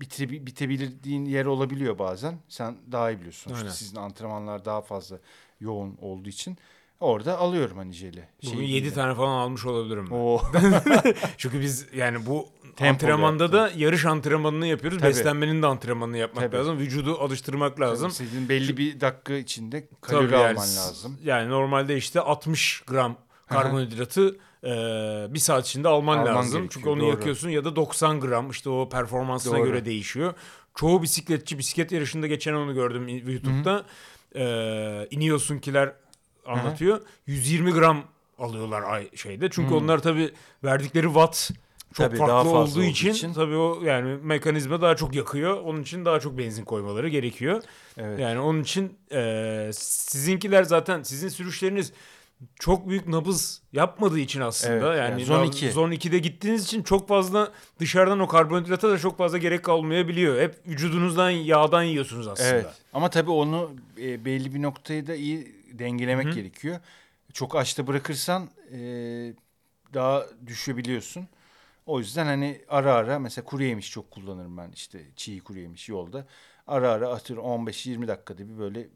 bite, bitebildiğin yer olabiliyor bazen. Sen daha iyi biliyorsun. Sonuçta sizin antrenmanlar daha fazla yoğun olduğu için. Orada alıyorum hani jeli. Bugün Şey 7 değil. tane falan almış olabilirim. ben. Oo. Çünkü biz yani bu Tempolu antrenmanda yaptın. da yarış antrenmanını yapıyoruz. Tabii. Beslenmenin de antrenmanını yapmak Tabii. lazım. Vücudu alıştırmak lazım. Sizin belli bir dakika içinde kalori Tabii yani alman s- lazım. Yani normalde işte 60 gram karbonhidratı e, bir saat içinde alman, Alman lazım. gerekiyor, Çünkü onu doğru. yakıyorsun ya da 90 gram işte o performansına Doğru. göre değişiyor. Çoğu bisikletçi bisiklet yarışında geçen onu gördüm YouTube'da. E, Ineos'unkiler anlatıyor. 120 gram alıyorlar ay şeyde. Çünkü Hı. onlar tabii verdikleri watt çok Tabii, daha farklı fazla olduğu olduğu için, için. tabii o yani mekanizma daha çok yakıyor. Onun için daha çok benzin koymaları gerekiyor. Evet. Yani onun için e, sizinkiler zaten sizin sürüşleriniz çok büyük nabız yapmadığı için aslında Evet, yani, yani zon nab- iki. zon 2'de gittiğiniz için çok fazla dışarıdan o karbonhidrata da çok fazla gerek kalmayabiliyor. Hep vücudunuzdan yağdan yiyorsunuz aslında. Evet. Ama tabii onu e, belli bir noktayı da iyi dengelemek Hı hı. gerekiyor. Çok açta bırakırsan e, daha düşebiliyorsun. O yüzden hani ara ara mesela kuru yemiş çok kullanırım ben işte çiğ kuru yemiş yolda. Ara ara atıyorum 15-20 dakikada bir böyle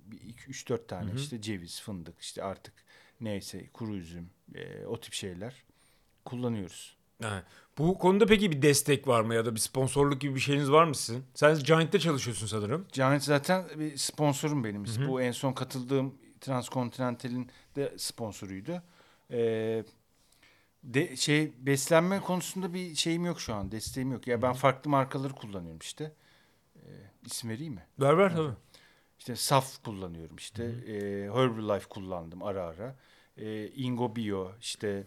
3-4 tane Hı hı. işte ceviz, fındık işte artık neyse kuru üzüm e, o tip şeyler kullanıyoruz. Ha. Bu konuda peki bir destek var mı ya da bir sponsorluk gibi bir şeyiniz var mı sizin? Sen Giant'te çalışıyorsun sanırım. Giant zaten bir sponsorum benim. Hı hı. Bu en son katıldığım Transkontinental'in de sponsoruydu. Ee, de şey beslenme konusunda bir şeyim yok şu an. Desteğim yok. Ya ben farklı markaları kullanıyorum işte. Ee, isim vereyim mi? Ver ver tabii. İşte Saf kullanıyorum işte. Ee, Herbalife kullandım ara ara. Ee, Ingo Bio işte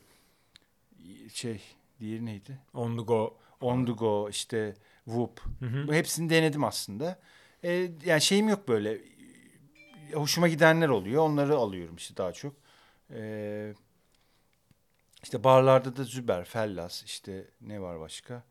şey diğeri neydi? On the go. On the go işte Whoop. Hı hı. Hepsini denedim aslında. Ee, yani şeyim yok böyle. Hoşuma gidenler oluyor. Onları alıyorum işte daha çok. Ee, işte barlarda da Züber, Fellas, işte ne var başka?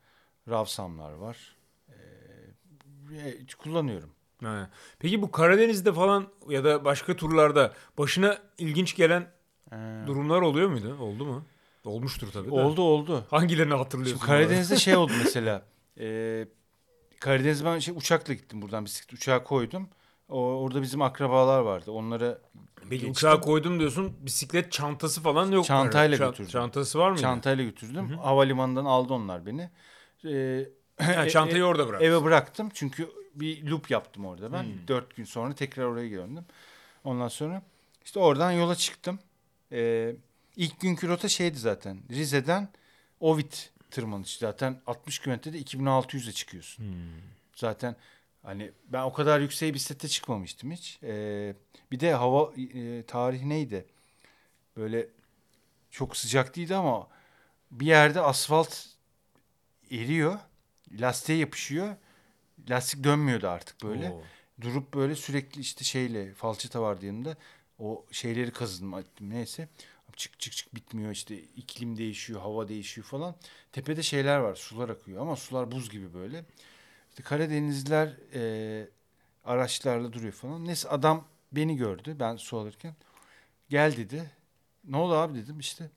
Ravsamlar var. Ee, kullanıyorum. Ha. Peki bu Karadeniz'de falan ya da başka turlarda başına ilginç gelen Ee, durumlar oluyor muydu? Oldu mu? Olmuştur tabii. de. oldu oldu. Hangilerini hatırlıyorsun? Şimdi Karadeniz'de şey oldu mesela. Ee, Karadeniz ben şey, uçakla gittim buradan bisiklet uçağa koydum. O, orada bizim akrabalar vardı. Onlara geçtim. uçağa koydum diyorsun. Bisiklet çantası falan yok. Çantayla Çan- götürdüm. Çantası var mıydı? Çantayla götürdüm. Hı hı. Havalimanından aldı onlar beni. Ee, Ha, çantayı orada bırak. eve bıraktım çünkü bir loop yaptım orada ben. Hmm. Dört gün sonra tekrar oraya döndüm. Ondan sonra işte oradan yola çıktım. Ee, ilk günkü rota şeydi zaten. Rize'den Ovit tırmanışı. Zaten 60 kilometrede 2600'e çıkıyorsun. Hmm. Zaten hani ben o kadar yükseğe bisiklete çıkmamıştım hiç. Ee, bir de hava e, tarihi neydi? Böyle çok sıcak değildi ama bir yerde asfalt eriyor. Lastiğe yapışıyor. Lastik dönmüyordu artık böyle. Oo. Durup böyle sürekli işte şeyle falçata vardı yanımda. O şeyleri kazıdım ettim neyse. Çık çık çık bitmiyor işte iklim değişiyor, hava değişiyor falan. Tepede şeyler var, sular akıyor ama sular buz gibi böyle. İşte Karadenizliler e, araçlarla duruyor falan. Neyse adam beni gördü ben su alırken. Gel dedi. Ne oldu abi dedim işte.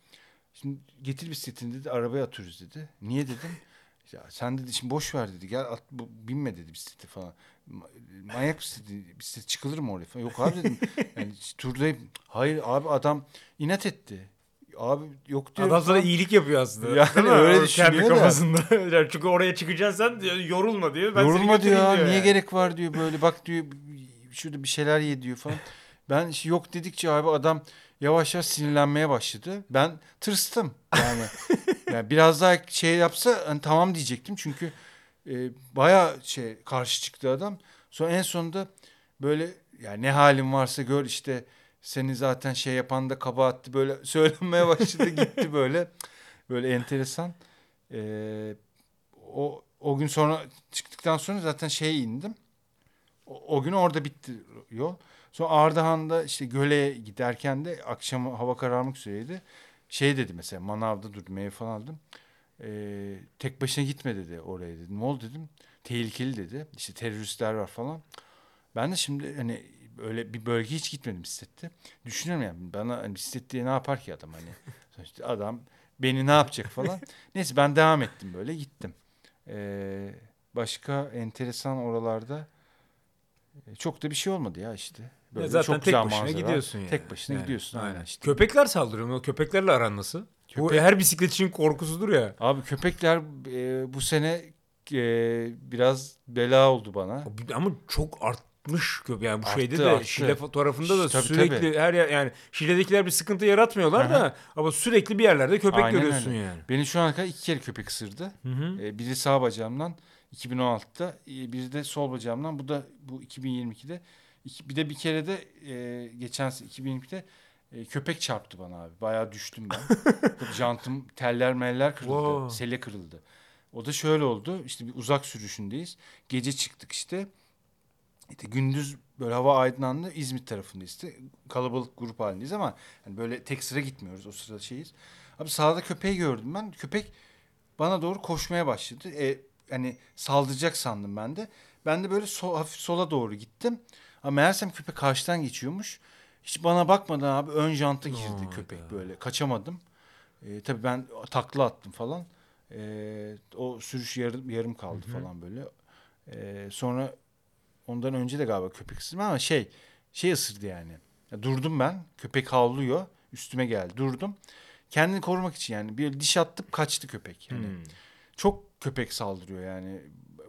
Şimdi getir bisikletini dedi arabaya atıyoruz dedi. Niye dedim. Ya sen dedi şimdi boş ver dedi. Gel at, bu, binme dedi bisiklete falan. Ma- Manyak dedi. Bisiklet çıkılır mı oraya falan. Yok abi dedim. Yani turdayım. Hayır abi adam inat etti. Abi yok diyor. Adam sana iyilik yapıyor aslında. Yani öyle düşünüyor Kendi da. kafasında. Yani Çünkü oraya çıkacaksın sen diyor, yorulma diyor. Ben Yorulma diyor ya. Niye yani. gerek var diyor böyle. Bak diyor şurada bir şeyler ye diyor falan. Ben yok dedikçe abi adam yavaş yavaş sinirlenmeye başladı. Ben tırstım yani. yani biraz daha şey yapsa hani tamam diyecektim çünkü e, baya şey karşı çıktı adam. Sonra en sonunda böyle yani ne halin varsa gör işte seni zaten şey yapan da kabahatti böyle söylenmeye başladı gitti böyle. Böyle enteresan. Ee, o o gün sonra çıktıktan sonra zaten şeye indim. O, o gün orada bitti yol. Sonra Ardahan'da işte göle giderken de akşam hava kararmak üzereydi. Şey dedi mesela manavda meyve falan aldım. Ee, tek başına gitme dedi oraya dedi. Ne oldu dedim. Tehlikeli dedi. İşte teröristler var falan. Ben de şimdi hani öyle bir bölge hiç gitmedim bisiklette. Düşünüyorum yani bana hani bisiklet diye ne yapar ki adam hani. Sonuçta adam beni ne yapacak falan. Neyse ben devam ettim böyle gittim. Ee, başka enteresan oralarda e, çok da bir şey olmadı ya işte. Böyle zaten çok tek başına manzara. gidiyorsun yani. Tek başına Yani, gidiyorsun aynen işte. Köpekler saldırıyor mu? Köpeklerle aran nasıl? Bu Köpek- her bisikletçinin korkusudur ya. Abi köpekler e, bu sene e, biraz bela oldu bana. Ama çok artmış köpek. Yani bu Arttı, şeyde de arttı. Şile fotoğrafında da Tabii, sürekli tabii. her yer yani Şile'dekiler bir sıkıntı yaratmıyorlar Hı da ama sürekli bir yerlerde köpek Aynen görüyorsun öyle. yani. Beni şu ana kadar iki kere köpek ısırdı. Hı hı. E, biri sağ bacağımdan 2016'da, e, biri de sol bacağımdan. Bu da bu 2022'de. İki, bir de bir kere de e, geçen sene 2022'de e, köpek çarptı bana abi. Bayağı düştüm ben. Jantım teller meller kırıldı. Wow. Sele kırıldı. O da şöyle oldu. İşte bir uzak sürüşündeyiz. Gece çıktık işte. İşte gündüz böyle hava aydınlandı. İzmit tarafındayız işte. Kalabalık grup halindeyiz ama hani böyle tek sıra gitmiyoruz. O sırada şeyiz. Abi sağda köpeği gördüm ben. Köpek bana doğru koşmaya başladı. E, hani saldıracak sandım ben de. Ben de böyle sol, hafif sola doğru gittim. Ama meğersem köpek karşıdan geçiyormuş. Hiç bana bakmadan abi ön janta girdi Oh köpek God. böyle. Kaçamadım. E, tabii ben takla attım falan. E, o sürüş yarım, yarım kaldı Hı hı. falan böyle. E, sonra ondan önce de galiba köpek ısırma ama şey şey ısırdı yani. Ya durdum ben. Köpek havlıyor. Üstüme geldi. Durdum. Kendini korumak için yani. Bir diş attım kaçtı köpek. Yani Hmm. çok köpek saldırıyor yani.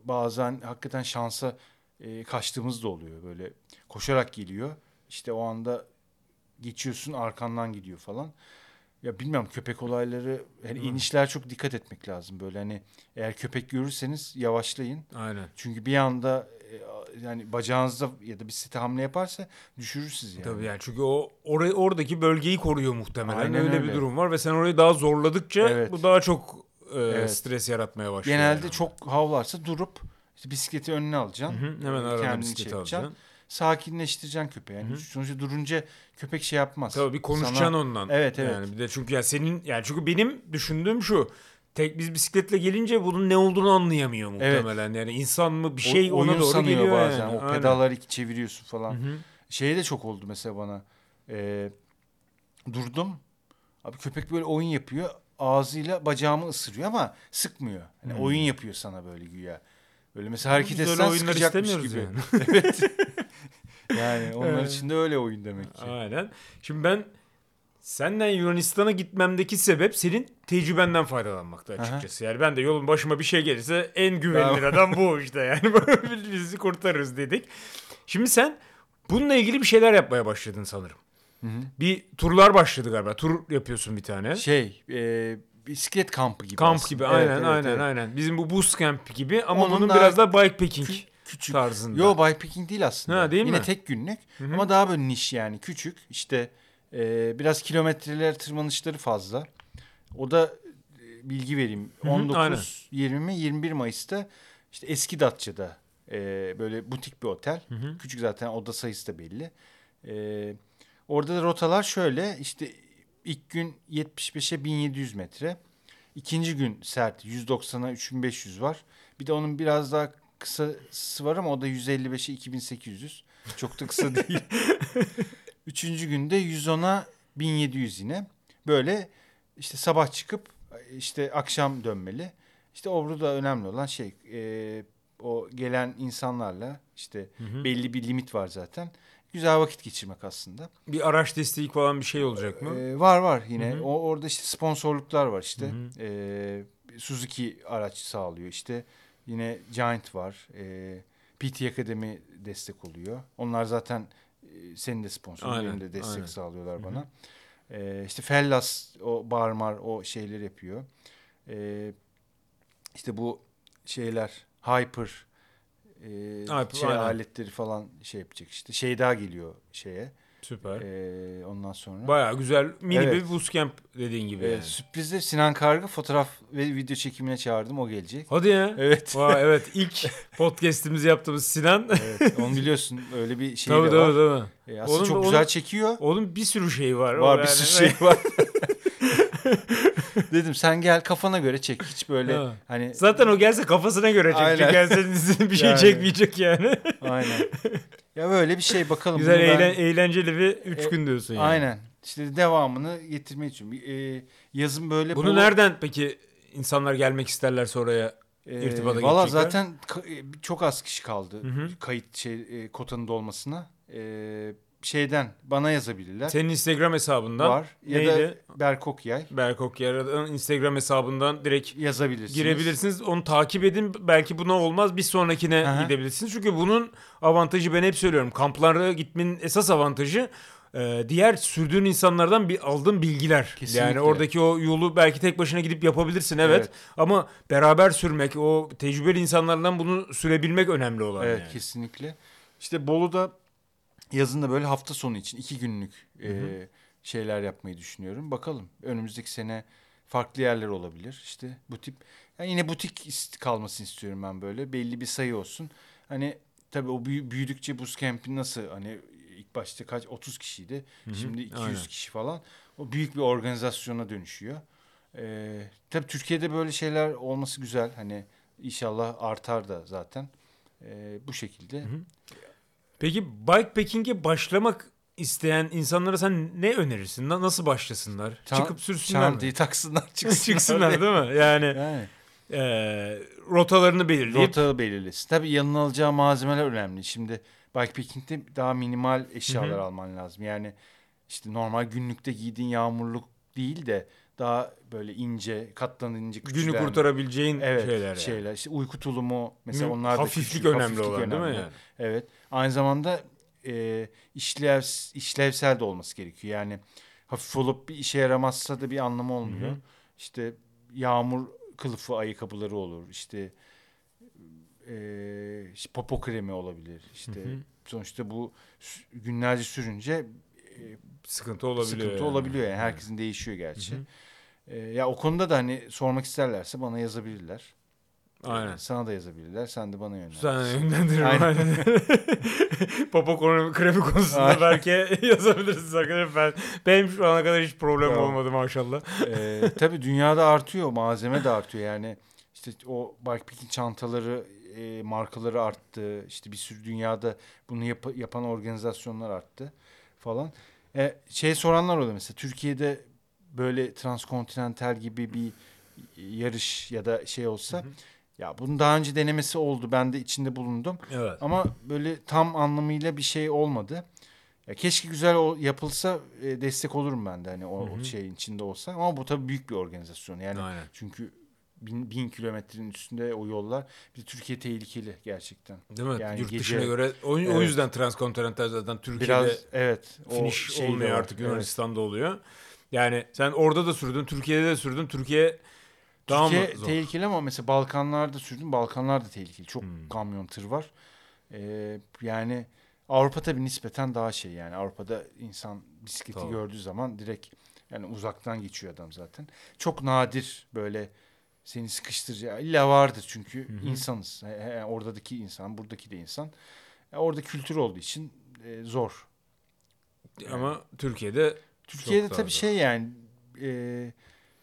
Bazen hakikaten şansa e, kaçtığımız da oluyor. Böyle koşarak geliyor. İşte o anda geçiyorsun arkandan gidiyor falan. Ya bilmiyorum köpek olayları yani Hı. inişler çok dikkat etmek lazım böyle hani eğer köpek görürseniz yavaşlayın. Aynen. Çünkü bir anda e, yani bacağınızda ya da bisiklete hamle yaparsa düşürür sizi yani. Tabii yani çünkü o orayı oradaki bölgeyi koruyor muhtemelen. Aynen öyle, bir öyle. durum var ve sen orayı daha zorladıkça Evet. bu daha çok e, Evet. stres yaratmaya başlıyor. Genelde yani. çok havlarsa durup işte bisikleti önüne Hı alacaksın. hı, hemen e, arada bisikleti şey alacaksın. Sakinleştireceksin köpeği. Yani Hı hı. sonuçta durunca köpek şey yapmaz. Tabii bir konuşacaksın Sana- ondan. Evet, evet. Yani bir de çünkü ya senin yani çünkü benim düşündüğüm şu. Tek biz bisikletle gelince bunun ne olduğunu anlayamıyor Evet. muhtemelen. Yani insan mı bir O- şey ona oyun doğru sanıyor geliyor bazen. yani. O Aynen. pedalları iki çeviriyorsun falan. Hı hı. Şey de çok oldu mesela bana. Ee, durdum. Abi köpek böyle oyun yapıyor. Ağzıyla bacağımı ısırıyor ama sıkmıyor. Hmm. oyun yapıyor sana böyle güya. Böyle mesela hareket etsen sıkacakmış gibi. yani. evet. Yani onlar için de öyle oyun demek ki. Aynen. Şimdi ben senden Yunanistan'a gitmemdeki sebep senin tecrübenden faydalanmakta açıkçası. Yani ben de yolun başıma bir şey gelirse en güvenilir adam bu işte yani bizi kurtarırız dedik. Şimdi sen bununla ilgili bir şeyler yapmaya başladın sanırım. Hı hı. Bir turlar başladı galiba. Tur yapıyorsun bir tane. Şey, e, bisiklet kampı gibi Kamp aslında. gibi aynen evet, aynen evet. aynen. Bizim bu boost camp gibi ama Onun bunun daha biraz daha bikepacking küçük. tarzında. Yo bikepacking değil aslında. Ha, değil Yine mi? tek günlük Hı hı. ama daha böyle niş yani küçük. İşte e, biraz kilometreler tırmanışları fazla. O da e, bilgi vereyim. Hı hı, 19, aynen. 20, 21 Mayıs'ta işte eski Datça'da e, böyle butik bir otel. Hı hı. Küçük zaten oda sayısı da belli. E, orada da rotalar şöyle işte ilk gün 75'e 1700 metre. İkinci gün sert 190'a 3500 var. Bir de onun biraz daha kısası var ama o da 155'e 2800. Çok da kısa değil. Üçüncü günde 110'a 1700 yine. Böyle işte sabah çıkıp işte akşam dönmeli. İşte orada önemli olan şey e, o gelen insanlarla işte Hı hı. belli bir limit var zaten. Güzel vakit geçirmek aslında. Bir araç desteği falan bir şey olacak mı? Ee, var var yine. Hı hı. O orada işte sponsorluklar var işte. Hı hı. Ee, Suzuki araç sağlıyor işte. Yine Giant var. Ee, PT Akademi destek oluyor. Onlar zaten e, senin de sponsorun, benim de destek aynen. sağlıyorlar Hı hı. bana. Ee, işte Fellas o Barmar o şeyleri yapıyor. Ee, işte bu şeyler Hyper e, Hyper, şey aynen. aletleri falan şey yapacak işte. Şey daha geliyor şeye. Süper. Ee, ondan sonra. Baya güzel mini Evet. bir bootcamp dediğin gibi. Ee, yani. Sürprizde Sinan Kargı fotoğraf ve video çekimine çağırdım. O gelecek. Hadi ya. Evet. Vay, evet ilk podcast'imizi yaptığımız Sinan. evet. Onu biliyorsun. Öyle bir şey tabii de tabii var. tabii. Ee, aslında Onun- çok onun- güzel çekiyor. Onun bir sürü şeyi var. Var bir yani. sürü şey var. Dedim sen gel kafana göre çek. Hiç böyle Ha. hani Zaten o gelse kafasına göre. Yani senin izin bir şey Yani. çekmeyecek yani. aynen. Ya böyle bir şey bakalım. Güzel Bunu ben- eğlen- eğlenceli bir 3 E, gün diyorsun yani. Aynen. İşte devamını getirmeyi için. Ee, yazın böyle Bunu polo- nereden peki insanlar gelmek isterlerse oraya? Ee, irtibata Valla zaten e, çok az kişi kaldı Hı hı. kayıt şey e, kotanın dolmasına. Ee, şeyden bana yazabilirler. Senin Instagram hesabından var. Ya neydi? da Berkok Yay Berkok Yara'nın Instagram hesabından direkt yazabilirsiniz. girebilirsiniz. Onu takip edin. Belki buna olmaz. Bir sonrakine Aha. gidebilirsiniz. Çünkü bunun avantajı ben hep söylüyorum. Kamplara gitmenin esas avantajı e, diğer sürdüğün insanlardan bir aldığın bilgiler. Kesinlikle. Yani oradaki o yolu belki tek başına gidip yapabilirsin evet. Evet. Ama beraber sürmek, o tecrübeli insanlardan bunu sürebilmek önemli olan Evet yani. kesinlikle. İşte Bolu'da yazın da böyle hafta sonu için iki günlük e, şeyler yapmayı düşünüyorum. Bakalım önümüzdeki sene farklı yerler olabilir. İşte bu tip yani yine butik kalmasını istiyorum ben böyle. Belli bir sayı olsun. Hani tabii o büyü- büyüdükçe buz camp'i nasıl hani ilk başta kaç 30 kişiydi. Şimdi 200 aynen. kişi falan. O büyük bir organizasyona dönüşüyor. Ee, tabii Türkiye'de böyle şeyler olması güzel. Hani inşallah artar da zaten. Ee, bu şekilde. Peki bikepacking'e başlamak isteyen insanlara sen ne önerirsin? Na- Nasıl başlasınlar? Ta- Çıkıp sürsünler mi? Çantayı taksınlar çıksınlar. Çıksınlar değil mi? Yani Yani e, rotalarını belirleyip rota belirlesin. Tabii yanına alacağı malzemeler önemli. Şimdi bikepacking'de daha minimal eşyalar Hı hı. alman lazım. Yani işte normal günlükte giydiğin yağmurluk değil de daha böyle ince, katlanınca günü küçülen- kurtarabileceğin Evet, şeyler. şeyler. yani. İşte uyku tulumu mesela Hı, onlar da hafiflik küçük, önemli hafiflik olan değil mi önemli. yani? Evet. Aynı zamanda e, işlev işlevsel de olması gerekiyor. Yani hafif olup bir işe yaramazsa da bir anlamı olmuyor. Hı hı. İşte yağmur kılıfı ayakkabıları olur. İşte e, işte popo kremi olabilir. İşte Hı hı. sonuçta bu günlerce sürünce e, Sıkıntı olabiliyor. sıkıntı yani. olabiliyor yani. Herkesin değişiyor gerçi. Hı hı. E, ya o konuda da hani sormak isterlerse bana yazabilirler. Aynen. E, Sana da yazabilirler. Sen de bana yönlendir. Sen yönlendirin. Aynen. Aynen. Papa kremi, kremi konusunda Aynen. belki yazabilirsiniz arkadaşlar. Ben, benim şu ana kadar hiç problem Tamam. olmadı maşallah. Ee, tabii dünyada artıyor, malzeme de artıyor yani. İşte o bikepacking çantaları e, markaları arttı. İşte bir sürü dünyada bunu yap- yapan organizasyonlar arttı falan. E, şey soranlar oluyor mesela Türkiye'de böyle transkontinental gibi bir yarış ya da şey olsa Hı hı. ya bunun daha önce denemesi oldu. Ben de içinde bulundum. Evet. Ama böyle tam anlamıyla bir şey olmadı. Ya keşke güzel o, yapılsa e, destek olurum ben de hani o, Hı o hı. şeyin içinde olsa. Ama bu tabii büyük bir organizasyon. Yani Aynen. çünkü bin, bin kilometrenin üstünde o yollar. Bir Türkiye tehlikeli gerçekten. Değil mi? Yani Yurt gece- dışına göre o, o Evet. yüzden transkontinental zaten Türkiye'de Biraz evet. o finish şey olmuyor artık Evet. Yunanistan'da oluyor. Yani sen orada da sürdün, Türkiye'de de sürdün. Türkiye daha Türkiye mı zor? tehlikeli ama mesela Balkanlarda sürdüm. Balkanlar da tehlikeli. Çok Hmm. kamyon tır var. Ee, yani Avrupa tabii nispeten daha şey yani. Avrupa'da insan bisikleti Tabii. gördüğü zaman direkt yani uzaktan geçiyor adam zaten. Çok nadir böyle seni sıkıştıracağı. İlla vardır çünkü Hı hı. insanız. He, oradaki insan, buradaki de insan. E, orada kültür olduğu için e, zor. Ama Türkiye'de Türkiye'de tabii zor. şey yani e,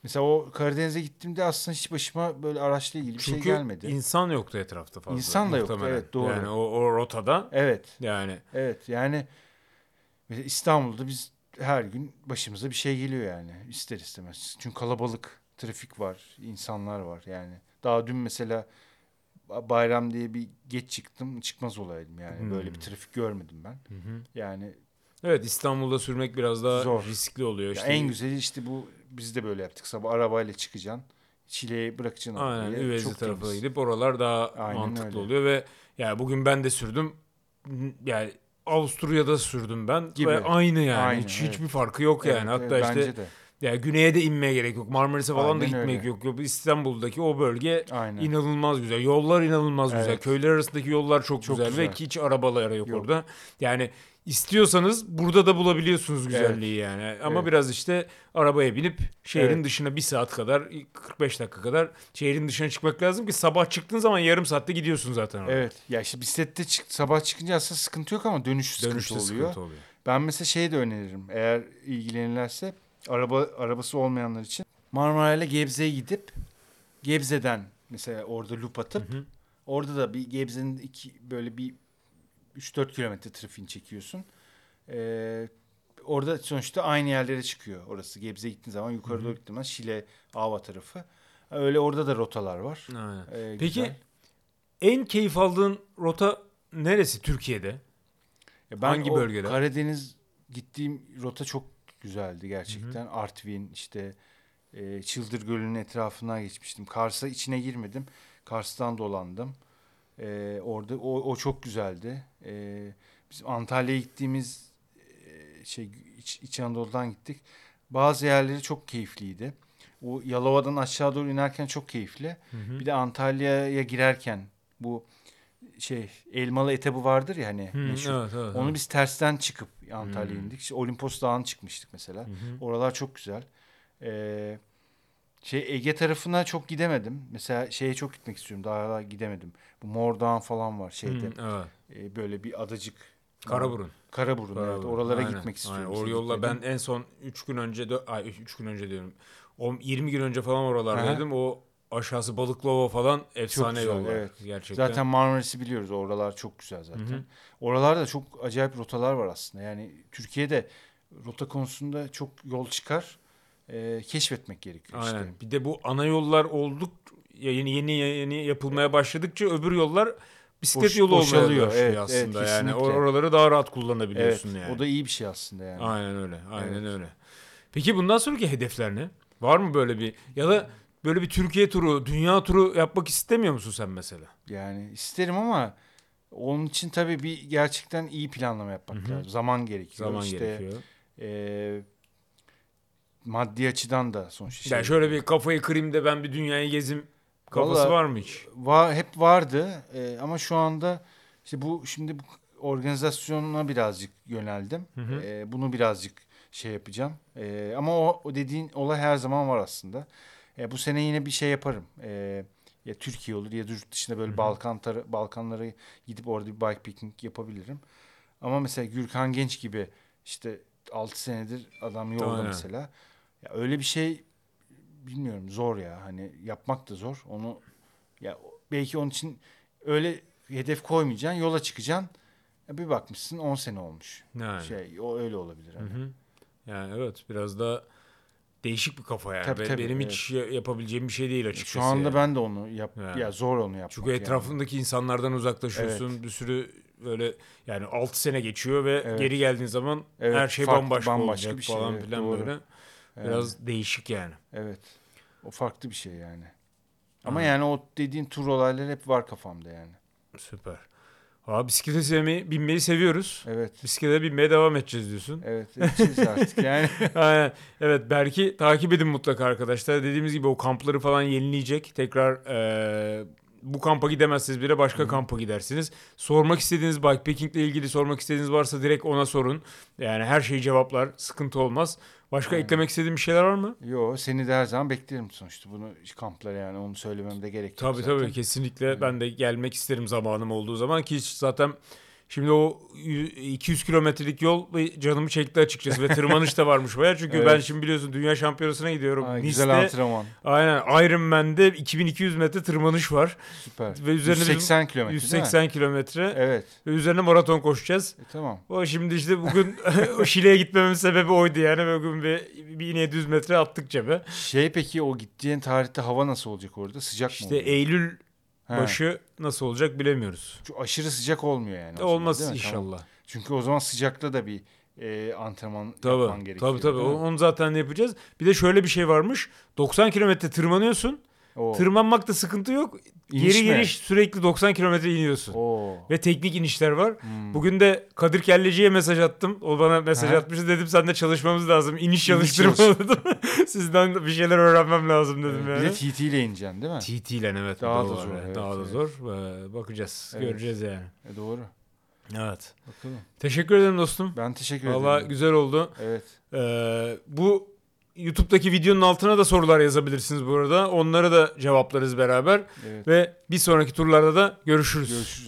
mesela o Karadeniz'e gittiğimde aslında hiç başıma böyle araçla ilgili bir çünkü şey gelmedi. insan yoktu etrafta fazla. İnsan da yoktu, evet, doğru. Yani o, o rotada Evet. yani Evet yani mesela İstanbul'da biz her gün başımıza bir şey geliyor yani ister istemez. Çünkü kalabalık, trafik var, insanlar var yani. Daha dün mesela ba- bayram diye bir geç çıktım çıkmaz olaydım yani. Hmm. Böyle bir trafik görmedim ben. Yani Evet İstanbul'da sürmek biraz daha Zor. riskli oluyor. ya İşte en güzeli işte bu biz de böyle yaptık. Sabah arabayla çıkacaksın. Çileği bırakacaksın. Aynen arabayı. Üvezi Çok tarafına temiz. gidip oralar daha Aynen mantıklı öyle. oluyor ve yani bugün ben de sürdüm. Yani Avusturya'da sürdüm ben Gibi. ve aynı yani. Aynı, Hiç evet. hiçbir farkı yok yani. Evet, Hatta evet, işte bence de. yani güneye de inmeye gerek yok. Marmaris'e falan da Aynen gitmek öyle. yok. yok. İstanbul'daki o bölge Aynen. inanılmaz güzel. Yollar inanılmaz güzel. Evet. Köyler arasındaki yollar çok, Çok güzel, ve güzel. hiç arabalara yok, Yok. orada. Yani istiyorsanız burada da bulabiliyorsunuz güzelliği yani. Ama Evet. biraz işte arabaya binip şehrin Evet. dışına bir saat kadar 45 dakika kadar şehrin dışına çıkmak lazım ki sabah çıktığın zaman yarım saatte gidiyorsun zaten. oraya. Evet. Ya işte bisiklette çık, sabah çıkınca aslında sıkıntı yok ama dönüş sıkıntı Dönüşte oluyor. sıkıntı oluyor. Ben mesela şey de öneririm. Eğer ilgilenirlerse araba arabası olmayanlar için Marmara ile Gebze'ye gidip Gebze'den mesela orada loop atıp Hı hı. orada da bir Gebze'nin iki böyle bir 3-4 kilometre trafiğini çekiyorsun. Ee, orada sonuçta aynı yerlere çıkıyor orası. Gebze'ye gittiğin zaman yukarı doğru gittiğin zaman Şile, Ava tarafı. Öyle orada da rotalar var. Aynen. Ee, Peki güzel. en keyif aldığın rota neresi Türkiye'de? Ya ben Hangi bölgede? Karadeniz gittiğim rota çok güzeldi gerçekten. Artvin işte e, Çıldır Gölü'nün etrafından geçmiştim. Kars'a içine girmedim. Kars'tan dolandım. E, orada o, o çok güzeldi. E, bizim Antalya'ya gittiğimiz e, şey İç, İç Anadolu'dan gittik. Bazı yerleri çok keyifliydi. O Yalova'dan aşağı doğru inerken çok keyifli. Bir de Antalya'ya girerken bu şey elmalı etabı vardır ya hani Hı, meşhur. evet, evet, Onu evet. biz tersten çıkıp Antalya'ya Hmm. indik. İşte Olimpos Dağı'na çıkmıştık mesela. Hı. Oralar çok güzel. Ee, şey Ege tarafına çok gidemedim. Mesela şeye çok gitmek istiyorum. Daha da gidemedim. Bu Mordoğan falan var şeyde. Hı, evet. Ee, böyle bir adacık. Karaburun. Karaburun, evet. Karaburun. Oralara Aynen, gitmek istiyorum. aynen. O yolla ben en son 3 gün önce, dö- ay 3 gün önce diyorum. O 20 gün önce falan oralardaydım. O aşağısı Balıklıova falan efsane güzel, yollar. evet. Gerçekten. Zaten Marmaris'i biliyoruz. Oralar çok güzel zaten. Hı hı. Oralarda çok acayip rotalar var aslında. Yani Türkiye'de rota konusunda çok yol çıkar. Ee, keşfetmek gerekiyor Aynen. işte. Bir de bu ana yollar olduk yeni yeni yeni yapılmaya başladıkça öbür yollar bisiklet Boş- yolu boşalıyor. Evet, aslında evet, yani. kesinlikle. Oraları daha rahat Evet, kullanabiliyorsun yani. o da iyi bir şey aslında yani. Aynen öyle. Aynen Evet. öyle. Peki bundan sonraki hedefler ne? Var mı böyle bir ya da böyle bir Türkiye turu, dünya turu yapmak istemiyor musun sen mesela? Yani isterim ama onun için tabii bir gerçekten iyi planlama yapmak Hı hı. lazım. Zaman gerekiyor. Zaman İşte, gerekiyor. e, maddi açıdan da sonuçta şey. Yani şöyle bir kafayı kırayım da ben bir dünyayı gezim kafası Vallahi- var mı hiç? Va- hep vardı e, ama şu anda işte bu şimdi bu organizasyona birazcık yöneldim. Hı hı. E, bunu birazcık şey yapacağım. E, ama o, o dediğin olay her zaman var aslında. E, bu sene yine bir şey yaparım. E, ya Türkiye olur ya yurt dışında böyle Hı hı. Balkan tar- Balkanlara gidip orada bir bike picnic yapabilirim. Ama mesela Gürkan Genç gibi işte 6 senedir adam yolda Aynen. mesela. Ya öyle bir şey bilmiyorum zor ya. Hani yapmak da zor. Onu ya belki onun için öyle hedef koymayacaksın, yola çıkacaksın. Bir bakmışsın 10 sene olmuş. Yani. Şey o öyle olabilir. Hani. hı. Yani evet biraz da değişik bir kafa yani. Tabii, Be- tabii, Benim evet. hiç ya- yapabileceğim bir şey değil açıkçası. Şu anda yani. ben de onu yap Yani. ya zor onu yapmak. Çünkü yani. etrafındaki insanlardan uzaklaşıyorsun. Bir sürü böyle yani 6 sene geçiyor ve Evet. geri geldiğin zaman Evet, her şey farklı, bambaşka, bambaşka olacak bir şey, falan evet, filan doğru. böyle. Yani, Biraz değişik yani. evet. O farklı bir şey yani. Ama Hı. yani o dediğin tur olayları hep var kafamda yani. Süper. Abi bisiklete sevmeyi, binmeyi seviyoruz. Evet. Bisiklete binmeye devam edeceğiz diyorsun. Evet. edeceğiz artık yani. Aynen. Evet Berk'i takip edin mutlaka arkadaşlar. Dediğimiz gibi o kampları falan yenileyecek. Tekrar eee, bu kampa gidemezseniz bile başka Hı. kampa gidersiniz. Sormak istediğiniz bikepacking ile ilgili sormak istediğiniz varsa direkt ona sorun. Yani her şeyi cevaplar. Sıkıntı olmaz. Başka Aynen. eklemek istediğin bir şeyler var mı? Yo seni de her zaman beklerim sonuçta. Bunu kamplara yani onu söylemem de gerek yok Tabii zaten. tabii kesinlikle Evet. ben de gelmek isterim zamanım olduğu zaman ki zaten şimdi o y- 200 kilometrelik yol bir canımı çekti açıkçası ve tırmanış da varmış baya çünkü Evet. ben şimdi biliyorsun dünya şampiyonasına gidiyorum. Nice'de, güzel antrenman. aynen Ironman'de 2200 metre tırmanış var Süper. ve üzerine bizim 180 kilometre değil mi? 180 kilometre Evet. ve üzerine maraton koşacağız. E, tamam. O şimdi işte bugün o Şile'ye gitmemin sebebi oydu yani bugün bir 1700 metre attık cebe. Şey peki o gittiğin tarihte hava nasıl olacak orada? Sıcak mı İşte? Eylül He. başı nasıl olacak bilemiyoruz. Çok aşırı sıcak olmuyor yani. zaman, Olmaz değil mi? Tamam. inşallah. Çünkü o zaman sıcakta da bir e, antrenman yapman Tabii gerekiyor. tabii tabii onu zaten yapacağız. Bir de şöyle bir şey varmış. 90 kilometre tırmanıyorsun. Oo. Tırmanmakta sıkıntı yok. İniş geri mi? geri sürekli 90 kilometre iniyorsun. Oo. Ve teknik inişler var. Hmm. Bugün de Kadir Kelleci'ye mesaj attım. O bana mesaj Ha. atmıştı. Dedim sen de çalışmamız lazım. İniş İniş çalıştırma dedim. Sizden de bir şeyler öğrenmem lazım dedim Bir yani. de TT ile ineceksin değil mi? TT ile evet. Daha bu da zor, evet, evet, Daha da evet. zor. Ee, bakacağız. Evet. Göreceğiz yani. E, doğru. Evet. Bakalım. Teşekkür ederim dostum. Ben teşekkür Valla ederim. güzel oldu. Evet. Ee, bu YouTube'daki videonun altına da sorular yazabilirsiniz bu arada. Onları da cevaplarız beraber. Evet. Ve bir sonraki turlarda da görüşürüz. Görüşürüz.